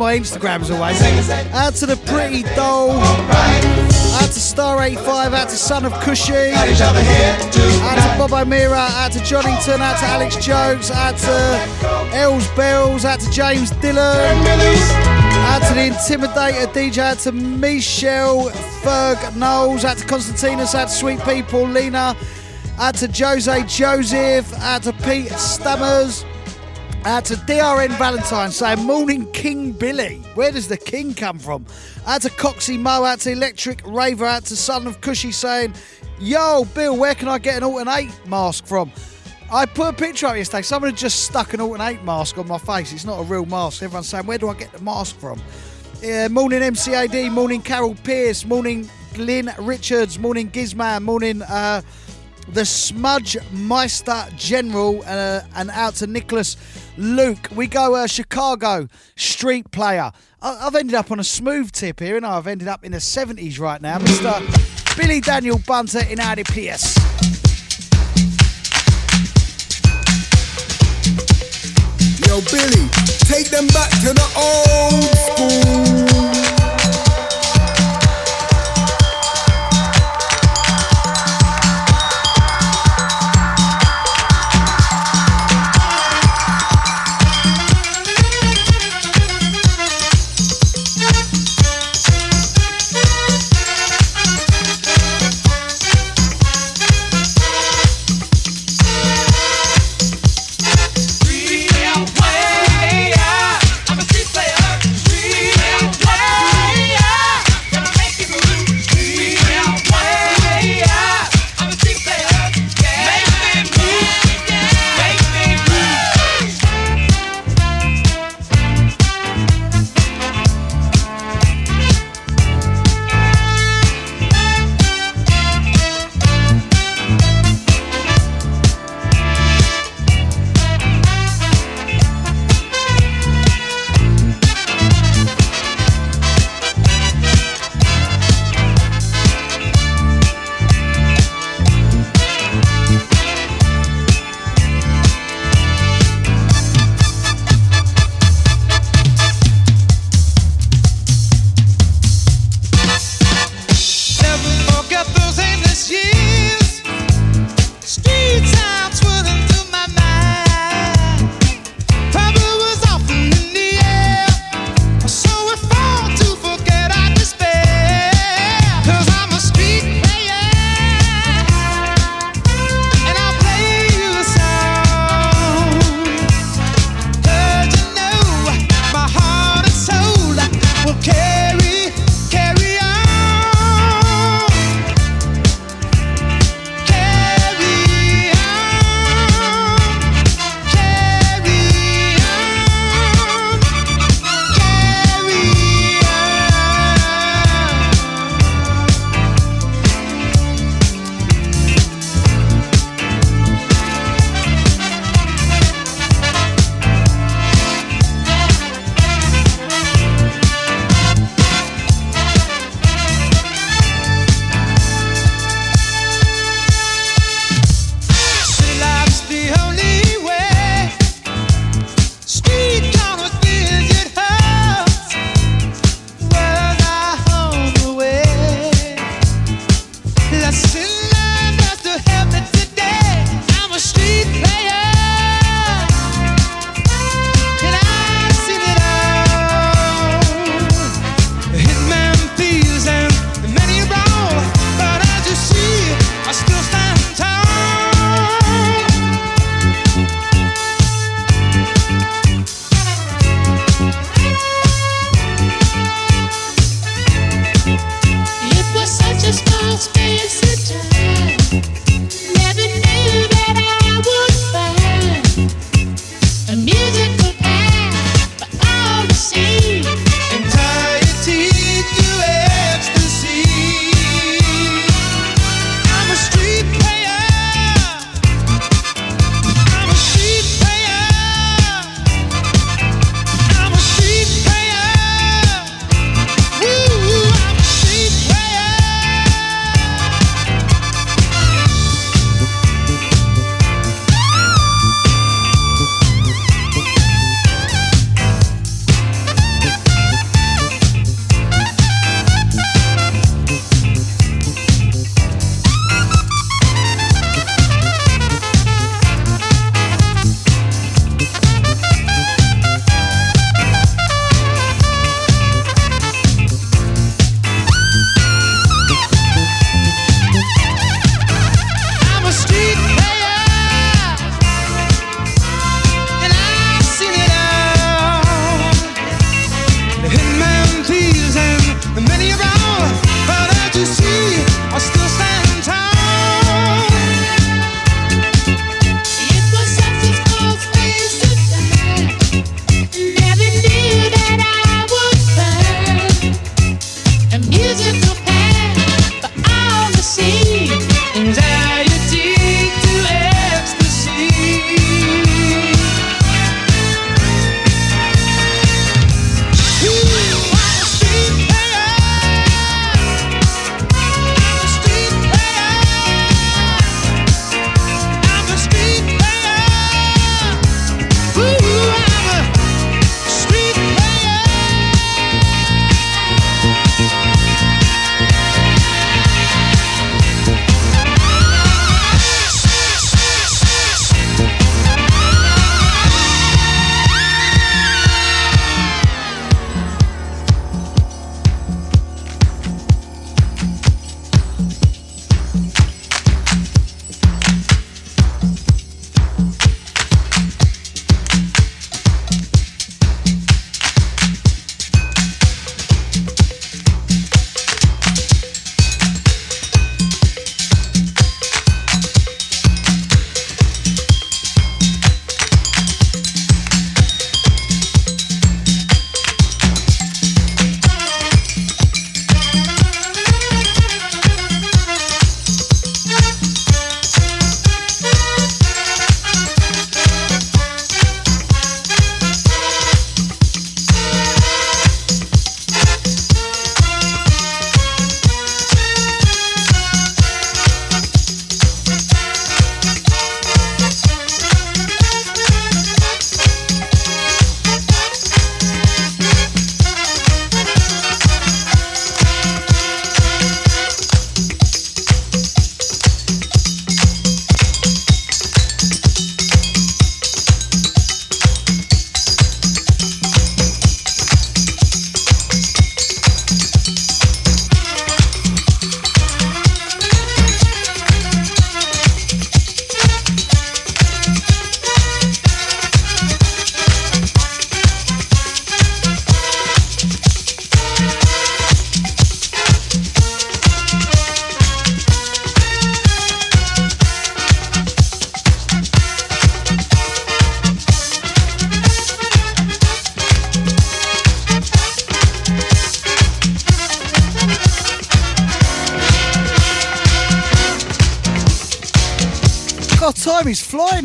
My Instagram as always. Out to the pretty doll. Out to Star 85. Out to Son of Cushy. Out to Bob O'Meara, out to Johnington, out to Alex Jokes, out to Els Bells, out to James Dillon, out to the Intimidator DJ, out to Michelle Ferg Knowles, out to Constantinus, out to Sweet People, Lena, out to Jose Joseph, out to Pete Stammers, Out to DRN Valentine saying, Morning King Billy. Where does the king come from? Out to Coxie Mo, out to Electric Raver, out to Son of Cushy saying, Yo, Bill, where can I get an 8 mask from? I put a picture up yesterday. Someone had just stuck an 8 mask on my face. It's not a real mask. Everyone's saying, Where do I get the mask from? Yeah, morning MCAD, morning Carol Pierce, morning Lynn Richards, morning Gizman, morning uh, the Smudge Meister General, uh, and out to Nicholas Luke. We go uh, Chicago Street Player. I- have ended up on a smooth tip here, and I've ended up in the 70s right now. Mr. Billy Daniel Bunter in Audi. Yo, Billy, take them back to the old school.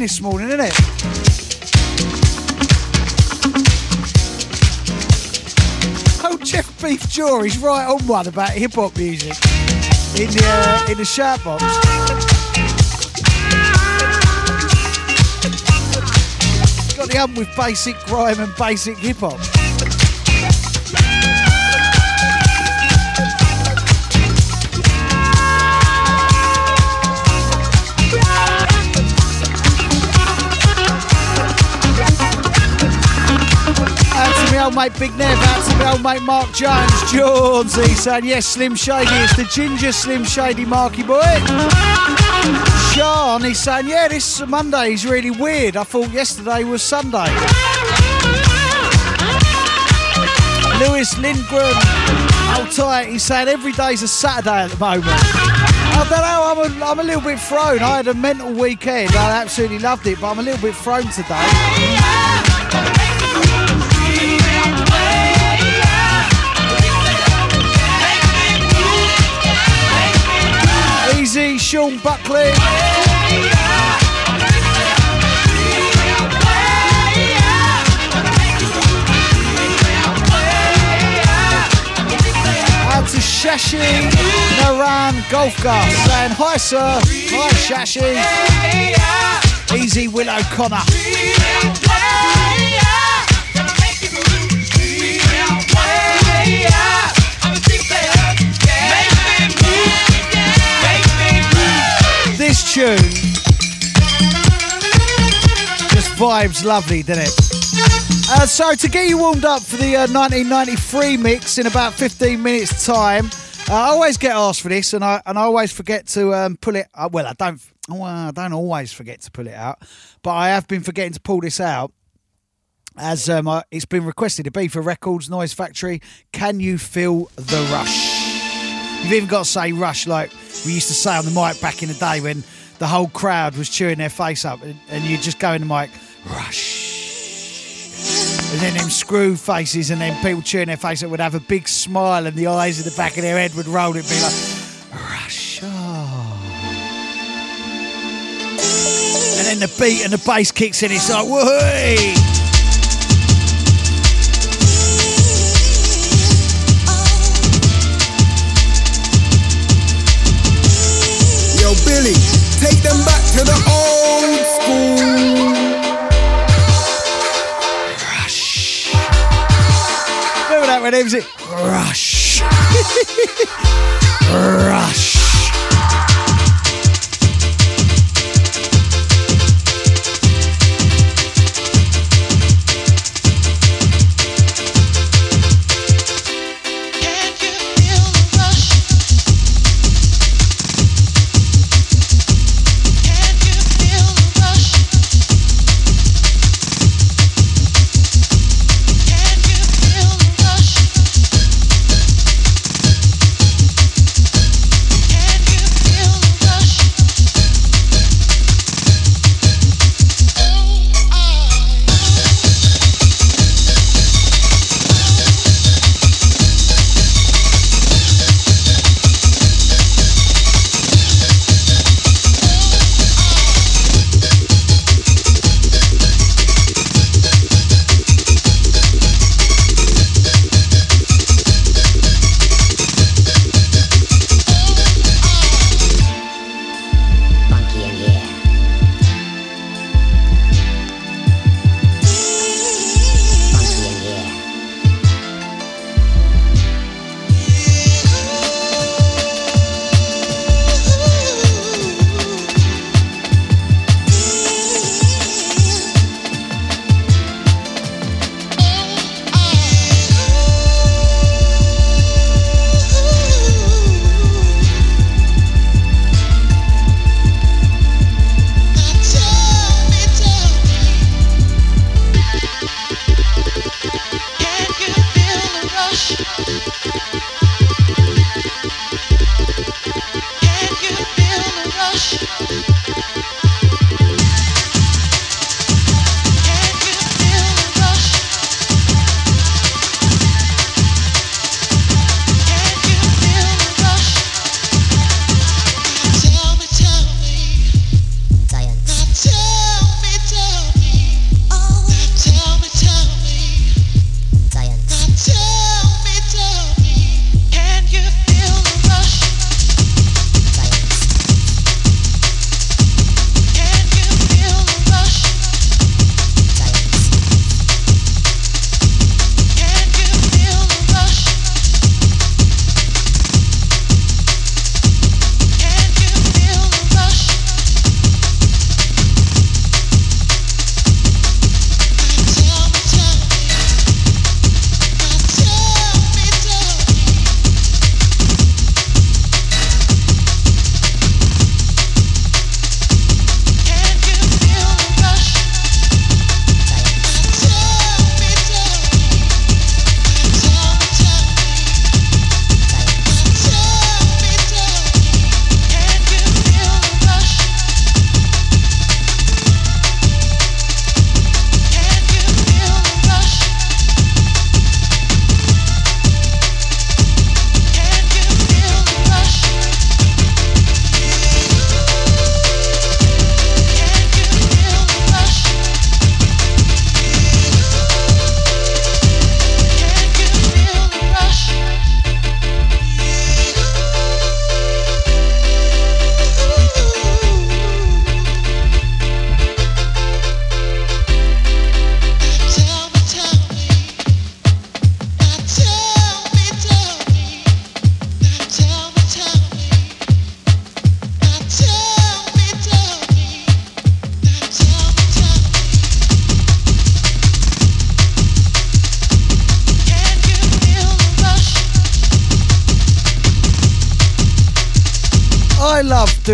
This morning, isn't it? Oh, Jeff Beef is right on one about hip hop music in the uh, in the shout box. Got the hump with basic grime and basic hip hop. Old mate Big Nev, out to my old mate Mark Jones, Jones. Saying, yes, Slim Shady, it's the ginger Slim Shady Marky boy. Sean, he's saying, yeah, this Monday is really weird. I thought yesterday was Sunday. Lewis Lindgren, hold tight, he's saying every day's a Saturday at the moment. I don't know, I'm a, I'm a little bit thrown. I had a mental weekend, I absolutely loved it, but I'm a little bit thrown today. Sean Buckley. Out to Shashi Naran Golfgar saying hi sir. Hi Shashi. Easy Willow Connor. Tune just vibes lovely, didn't it? Uh, so to get you warmed up for the uh, 1993 mix in about 15 minutes time, uh, I always get asked for this, and I and I always forget to um, pull it. Uh, well, I don't. Well, I don't always forget to pull it out, but I have been forgetting to pull this out. As um, it's been requested to be for Records Noise Factory. Can you feel the rush? You've even got to say rush like we used to say on the mic back in the day when the whole crowd was chewing their face up, and, and you just go in the mic, rush. And then them screw faces and then people chewing their face up would have a big smile and the eyes in the back of their head would roll. It'd be like, rush. oh." And then the beat and the bass kicks in. It's like, whoo! Yo, Billy, to the old school. Remember that when it was it? Rush. Rush.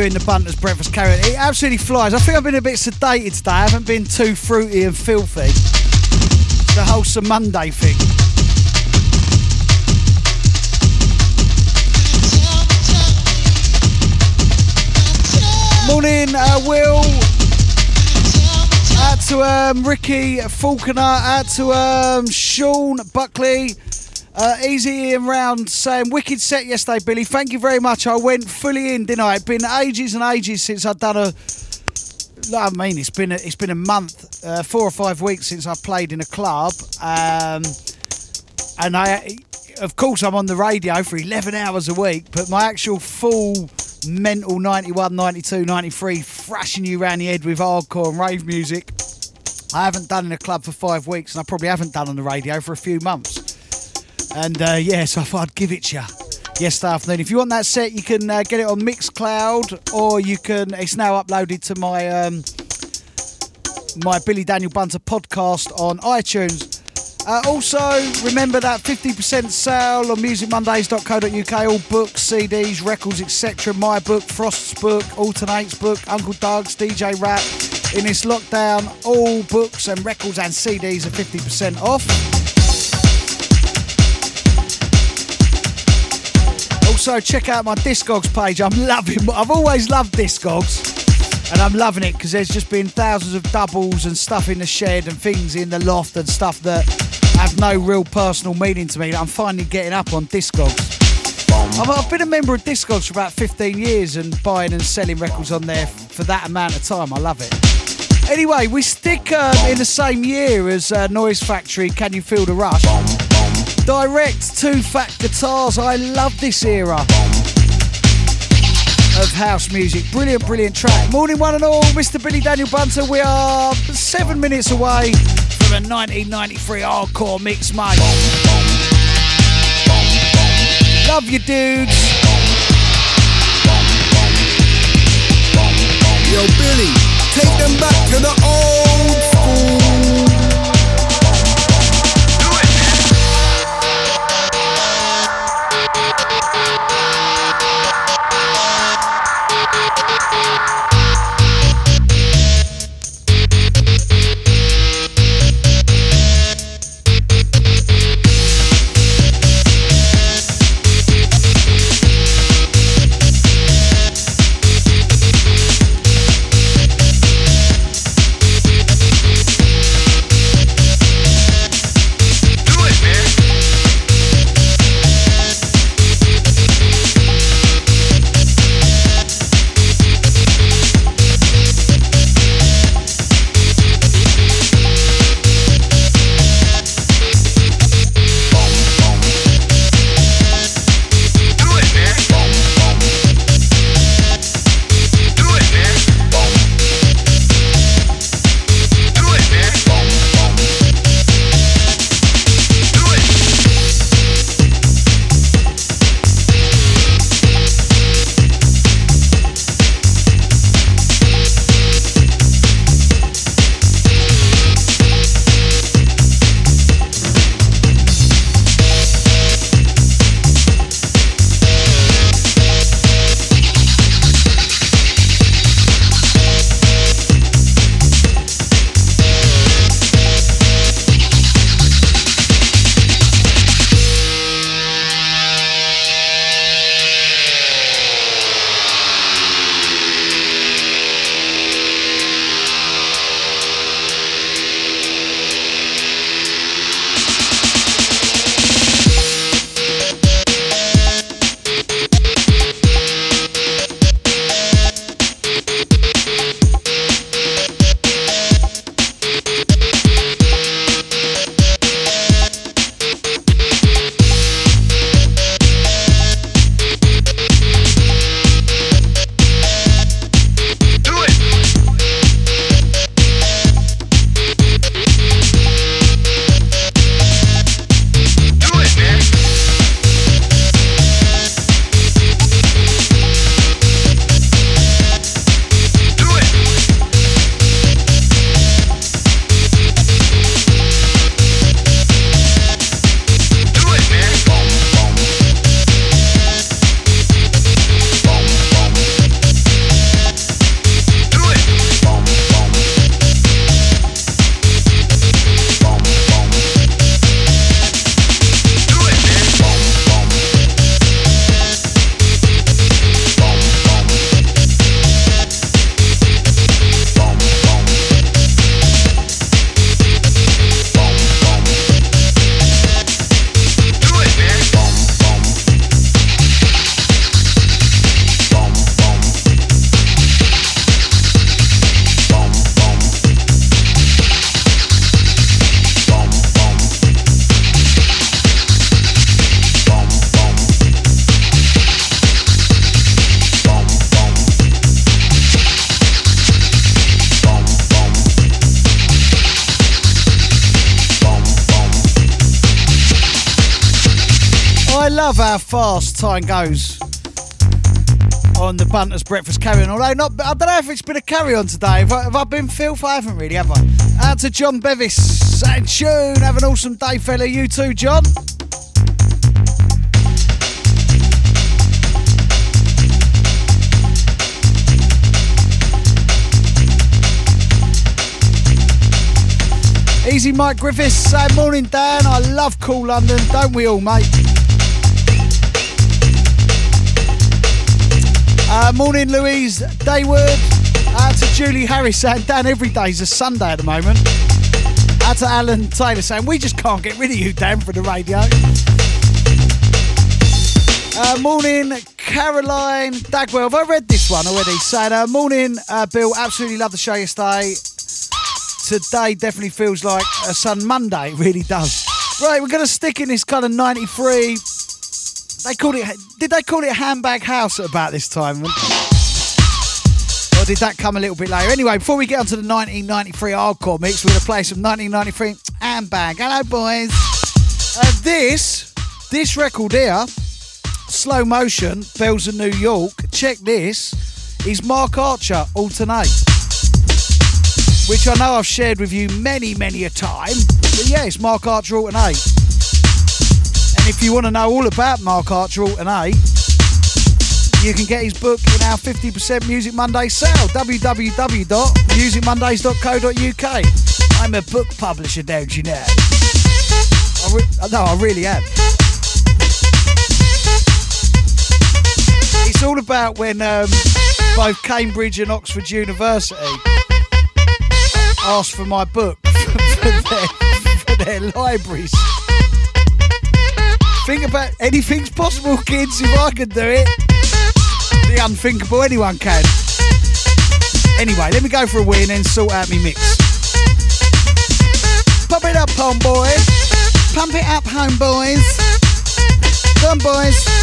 Doing the Bunters Breakfast Karaoke. It absolutely flies. I think I've been a bit sedated today. I haven't been too fruity and filthy. The wholesome Monday thing. Morning, uh, Will. Out to um, Ricky Falconer. Out to um, Sean Buckley. Uh, easy in round saying wicked set yesterday, Billy. Thank you very much. I went fully in, didn't I? It's been ages and ages since I've done a. I mean, it's been a, it's been a month, uh, four or five weeks since I played in a club, um, and I, of course, I'm on the radio for 11 hours a week. But my actual full mental 91, 92, 93, thrashing you around the head with hardcore and rave music. I haven't done in a club for five weeks, and I probably haven't done on the radio for a few months. And uh, yeah, so I thought I'd give it to you yesterday afternoon. If you want that set, you can uh, get it on Mixcloud, or you can. It's now uploaded to my um, my Billy Daniel Bunter podcast on iTunes. Uh, also, remember that 50% sale on musicmondays.co.uk, all books, CDs, records, etc. My book, Frost's book, Altern 8's book, Uncle Doug's, DJ Rap. In this lockdown, all books and records and CDs are 50% off. Also, check out my Discogs page. I'm loving. I've always loved Discogs, and I'm loving it because there's just been thousands of doubles and stuff in the shed and things in the loft and stuff that have no real personal meaning to me. I'm finally getting up on Discogs. I've, I've been a member of Discogs for about 15 years and buying and selling records on there for that amount of time. I love it. Anyway, we stick um, in the same year as uh, Noise Factory. Can you feel the rush? Direct two fat guitars. I love this era of house music. Brilliant, brilliant track. Morning, one and all. Mr. Billy Daniel Bunter. We are seven minutes away from a 1993 hardcore mix, mate. Love you, dudes. Yo, Billy, take them back to the old school. Time goes on the Bunters Breakfast Carry On. Although not, I don't know if it's been a carry on today. Have I, have I been filth? I haven't really, have I? Out to John Bevis and tune. Have an awesome day, fella. You too, John. Easy Mike Griffiths, say morning Dan, I love cool London, don't we all mate? Uh, morning Louise Dayward, out to Julie Harris saying Dan every day's a Sunday at the moment. Out to Alan Taylor saying we just can't get rid of you Dan for the radio. Uh, morning Caroline Dagwell, have I read this one already? Saying uh, morning uh, Bill, absolutely love the show yesterday today definitely feels like a Sun Monday. It really does. Right, we're going to stick in this kind of 93. They called it, did they call it Handbag House at about this time? Or did that come a little bit later? Anyway, before we get onto the 1993 hardcore mix, we're to play some 1993 Handbag. Hello, boys. Uh, this, this record here, Slow Motion, Bells of New York. Check this. Is Mark Archer Altern 8 which I know I've shared with you many, many a time. But yeah, it's Mark Archer Altern 8. And if you want to know all about Mark Archer Altern 8, you can get his book in our 50% Music Monday sale, www.musicmondays.co.uk. I'm a book publisher, don't you know? I re- no, I really am. It's all about when um, both Cambridge and Oxford University asked for my book for their, for their libraries. Think about anything's possible, kids. If I can do it, the unthinkable, anyone can. Anyway, let me go for a wee and sort out me mix. Pump it up, homeboy. Pump it up, homeboys. Come, boys.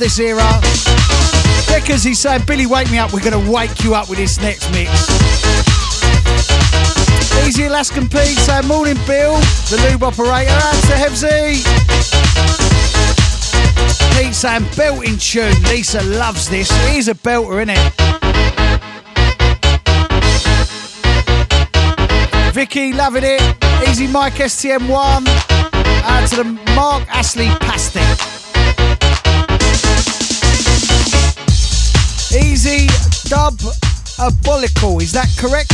This era. Because he's saying, Billy, wake me up. We're going to wake you up with this next mix. Easy Alaskan Pete saying, morning, Bill, the lube operator. Out to Hebsy. Pete saying, belting tune. Lisa loves this. Is a belter, isn't it? Vicky loving it. Easy Mike STM1. Out to the Mark Ashley Pasty. Abolical, is that correct?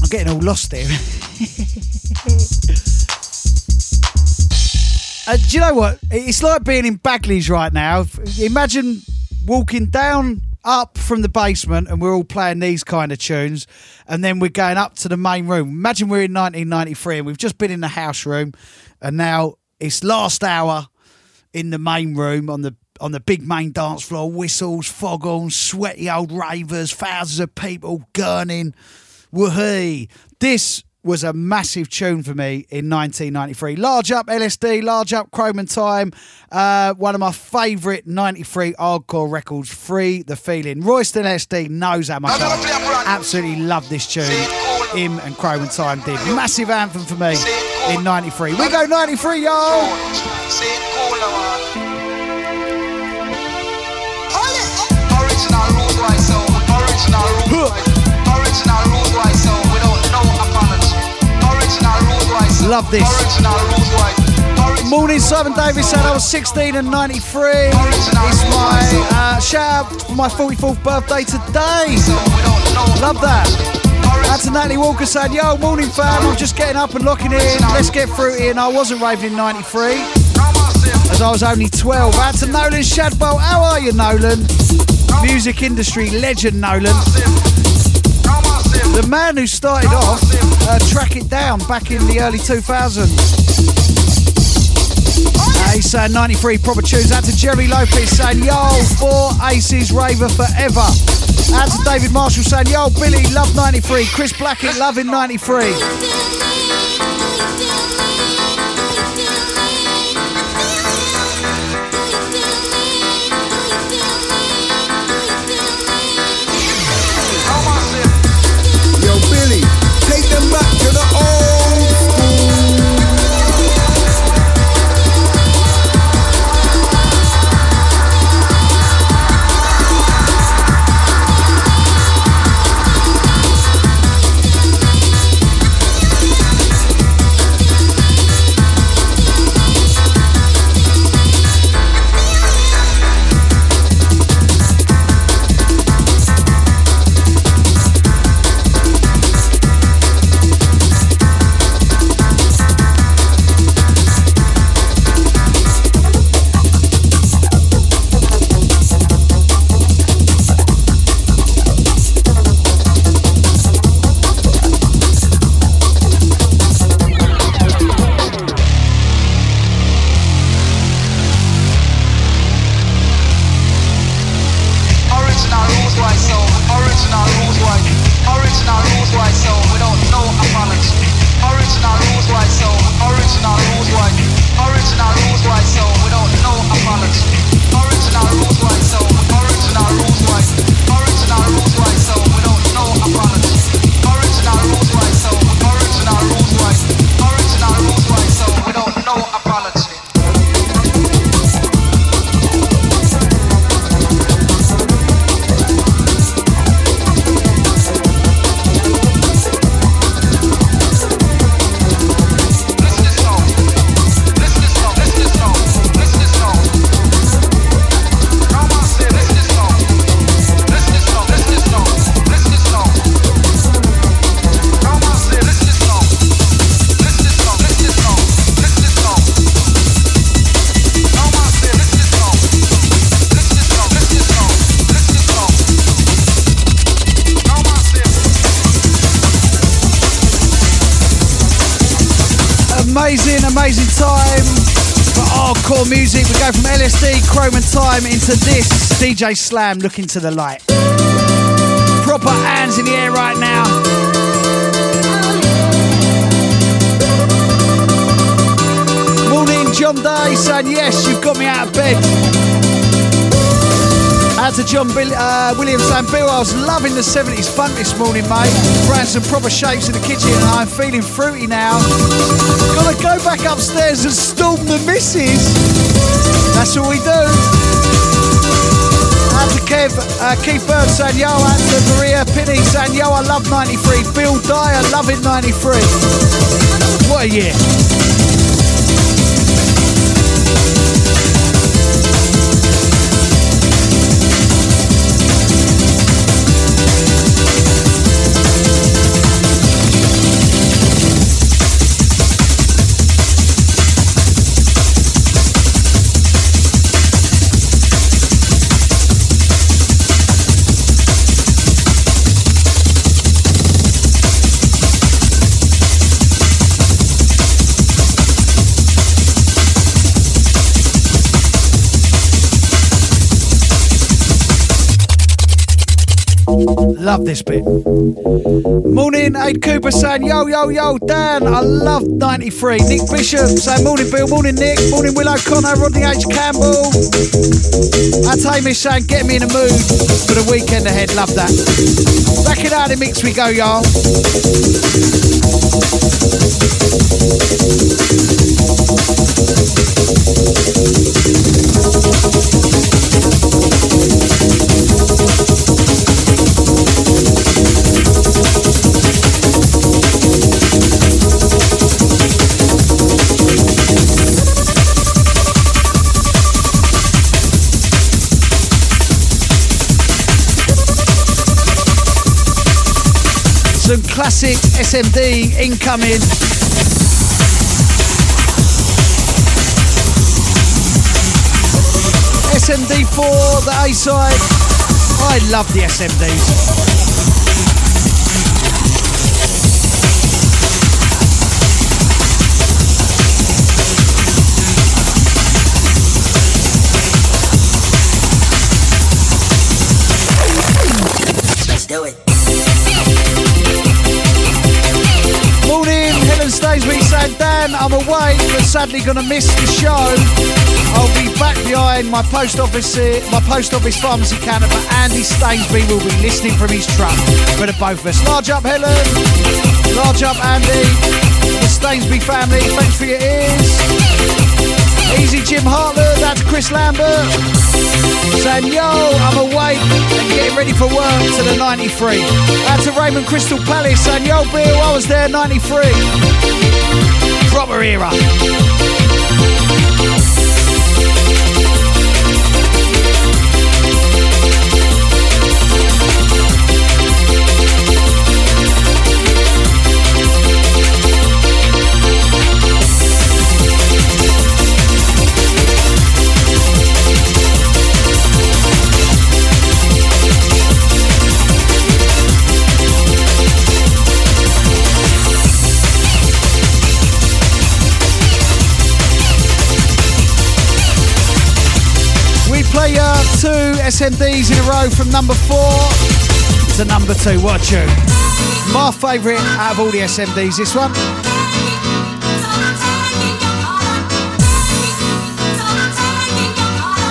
I'm getting all lost here. Uh, do you know what? It's like being in Bagley's right now. Imagine walking down up from the basement and we're all playing these kind of tunes and then we're going up to the main room. Imagine we're in 1993 and we've just been in the house room and now it's last hour in the main room on the on the big main dance floor, whistles, foghorns, sweaty old ravers, thousands of people gurning. Woohoo! This was a massive tune for me in 1993. Large Up LSD, Large Up Chrome and Time, uh, one of my favourite 93 hardcore records, Free the Feeling. Royston LSD knows how much I absolutely love this tune. Him and Chrome and Time did. Massive anthem for me in 93. We go 93, y'all! Original rules wise so original rules wise original rules wise so Love this. original rules wise Morning, Simon Davis said I was 16 and 93. It's my uh, shout out for my 44th birthday today. Love that. That's to Natalie Walker saying, Yo, morning fam, I'm just getting up and locking in. Let's get fruity. And I wasn't raving in 93 as I was only 12. Out to Nolan Shadbolt. How are you, Nolan? Music industry legend, Nolan. The man who started off uh, Track It Down back in the early 2000s. Uh, he's saying 93 proper tunes. Out to Jerry Lopez saying, Yo, four aces raver forever. Out to David Marshall saying, Yo, Billy, love 93. Chris Blackett, loving 93. LSD, Chrome and Time into this. DJ Slam, look into the light. Proper hands in the air right now. Morning, John Day saying, Yes, you've got me out of bed. Out to John Bill, uh, Williams and Bill, I was loving the 70s funk this morning, mate. Throwing some proper shapes in the kitchen and I'm feeling fruity now. Gotta go back upstairs and storm the missus. That's what we do. Out to Kev, uh, Keith Bird saying yo, out to Maria Pinney saying yo, I love 93. Bill Dyer, loving 93. What a year. Love this bit. Morning, Aid Cooper saying, yo, yo, yo, Dan, I love 93. Nick Bishop saying, morning, Bill, morning, Nick, morning, Will O'Connor, Rodney H. Campbell. That's Hamish saying, get me in the mood for the weekend ahead. Love that. Back it out the mix we go, y'all. Some classic SMD incoming. SMD4, the A side. I love the SMDs. Dan, I'm away, but sadly gonna miss the show. I'll be back behind my post office, uh, my post office pharmacy counter, but Andy Stainsby will be listening from his truck for the both of us. Large up, Helen. Large up, Andy. The Stainsby family, thanks for your ears. Easy Jim Hartler, that's Chris Lambert. Saying, yo, I'm awake and getting ready for work to the 93. That's to Raymond Crystal Palace saying, yo, Bill, I was there 93. Proper era. From number four to number two. A tune. My favourite out of all the SMDs, this one.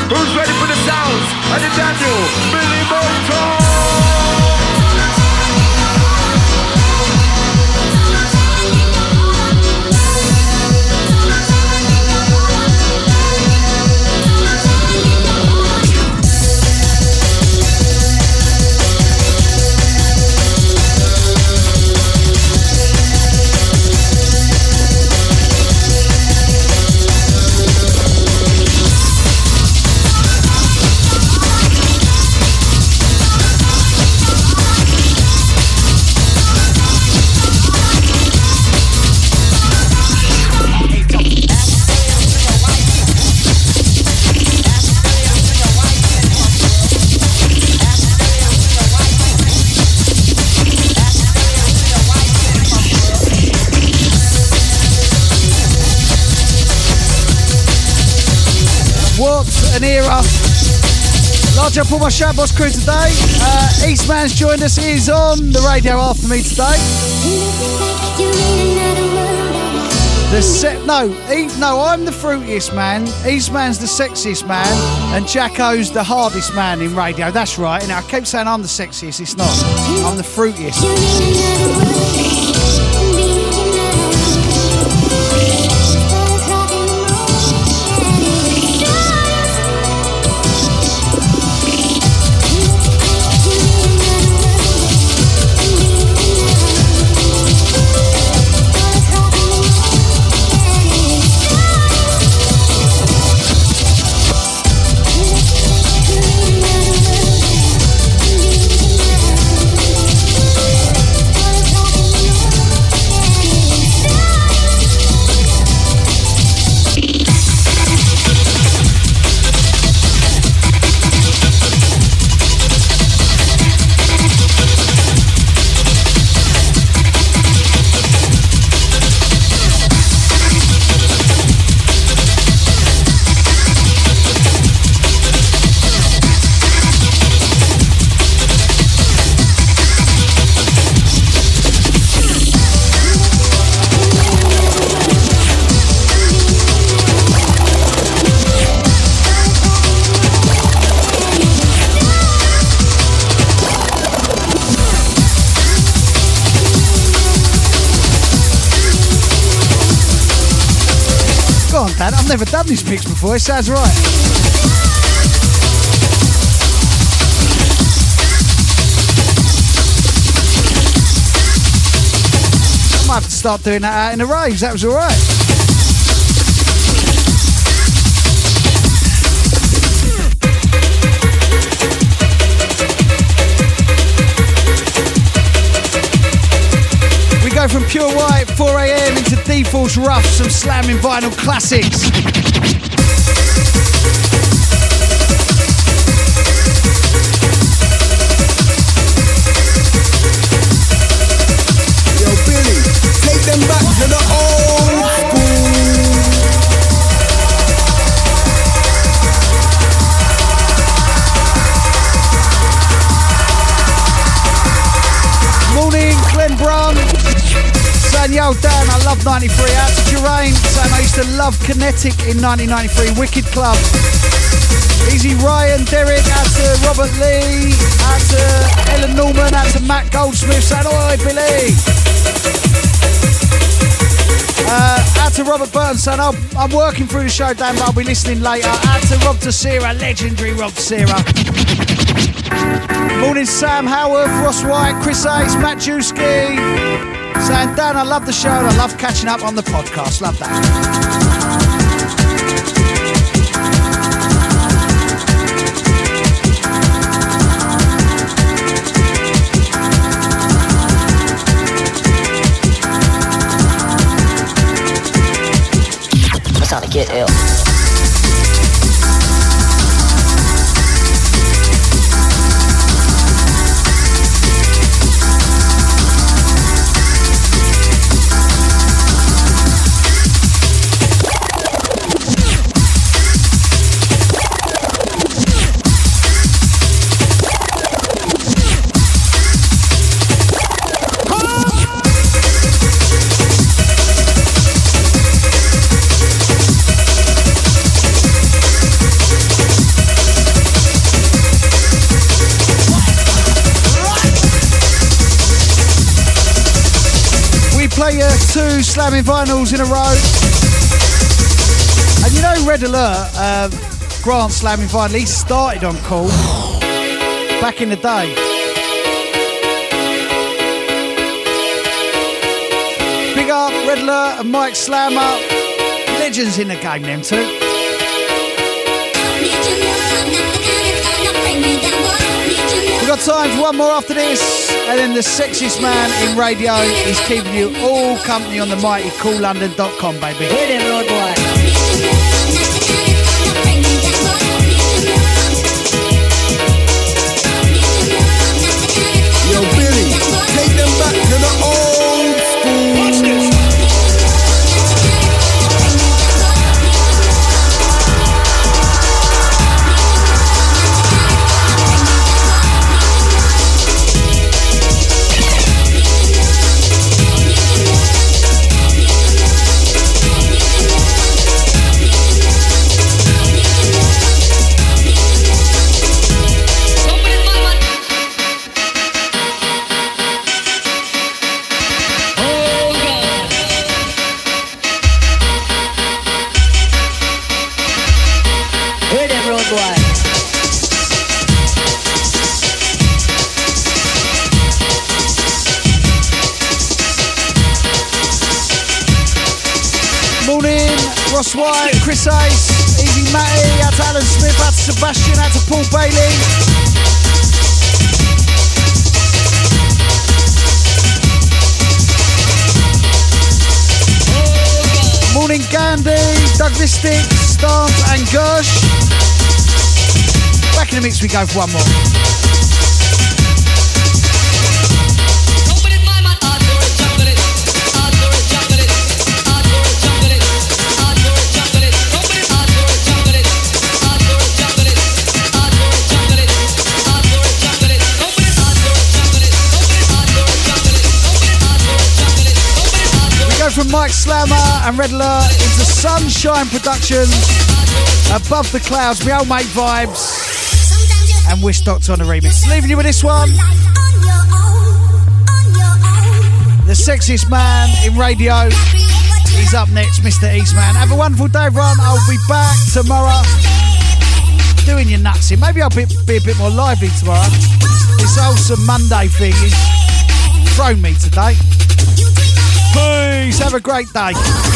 Who's ready for the sounds? And the Daniel, Billy up all my Shoutbox crew today. Uh, Eastman's joined us. He's on the radio after me today. The se- no, he- no, I'm the fruitiest man. Eastman's the sexiest man, and Jacko's the hardest man in radio. That's right. And I keep saying I'm the sexiest. It's not. I'm the fruitiest. This mix before. It sounds right. I might have to start doing that out in the raves. That was all right. 4am into Default's Rough, some slamming vinyl classics. Love 93. Out to Jeraine. Saying, I used to love Kinetic in 1993. Wicked Club. Easy Ryan, Derek, out to Robert Lee, out to Ellen Norman, out to Matt Goldsmith, saying, Oi, Billy. Uh, out to Robert Burton, saying, I'm, I'm working through the show, Dan, but I'll be listening later. Out to Rob Tessera, legendary Rob Tessera. Morning, Sam Howard, Ross White, Chris Ace, Matt Jewski. Saying, Dan, I love the show and I love catching up on the podcast. Love that. To get ill. Slamming vinyls in a row. And you know Red Alert, uh, Grant slamming vinyl, he started on Call back in the day. Big up Red Alert and Mike Slammer. Legends in the game, them two. Got time for one more after this, and then the sexiest man in radio is keeping you all company on the mighty coollondon.com, baby. Hit him, road Douglas Sticks, and Gersh. Back in the mix we go for one more. From Mike Slammer and Red Alert into Sunshine Productions, Above the Clouds, We All Make vibes, and Wishdokta on the remix. Leaving you with this one. The sexiest man in radio. He's up next, Mr. Eastman. Have a wonderful day, everyone. I'll be back tomorrow doing your nuts in. Maybe I'll be, be a bit more lively tomorrow. This wholesome Monday thing is thrown me today. Peace. Have a great day.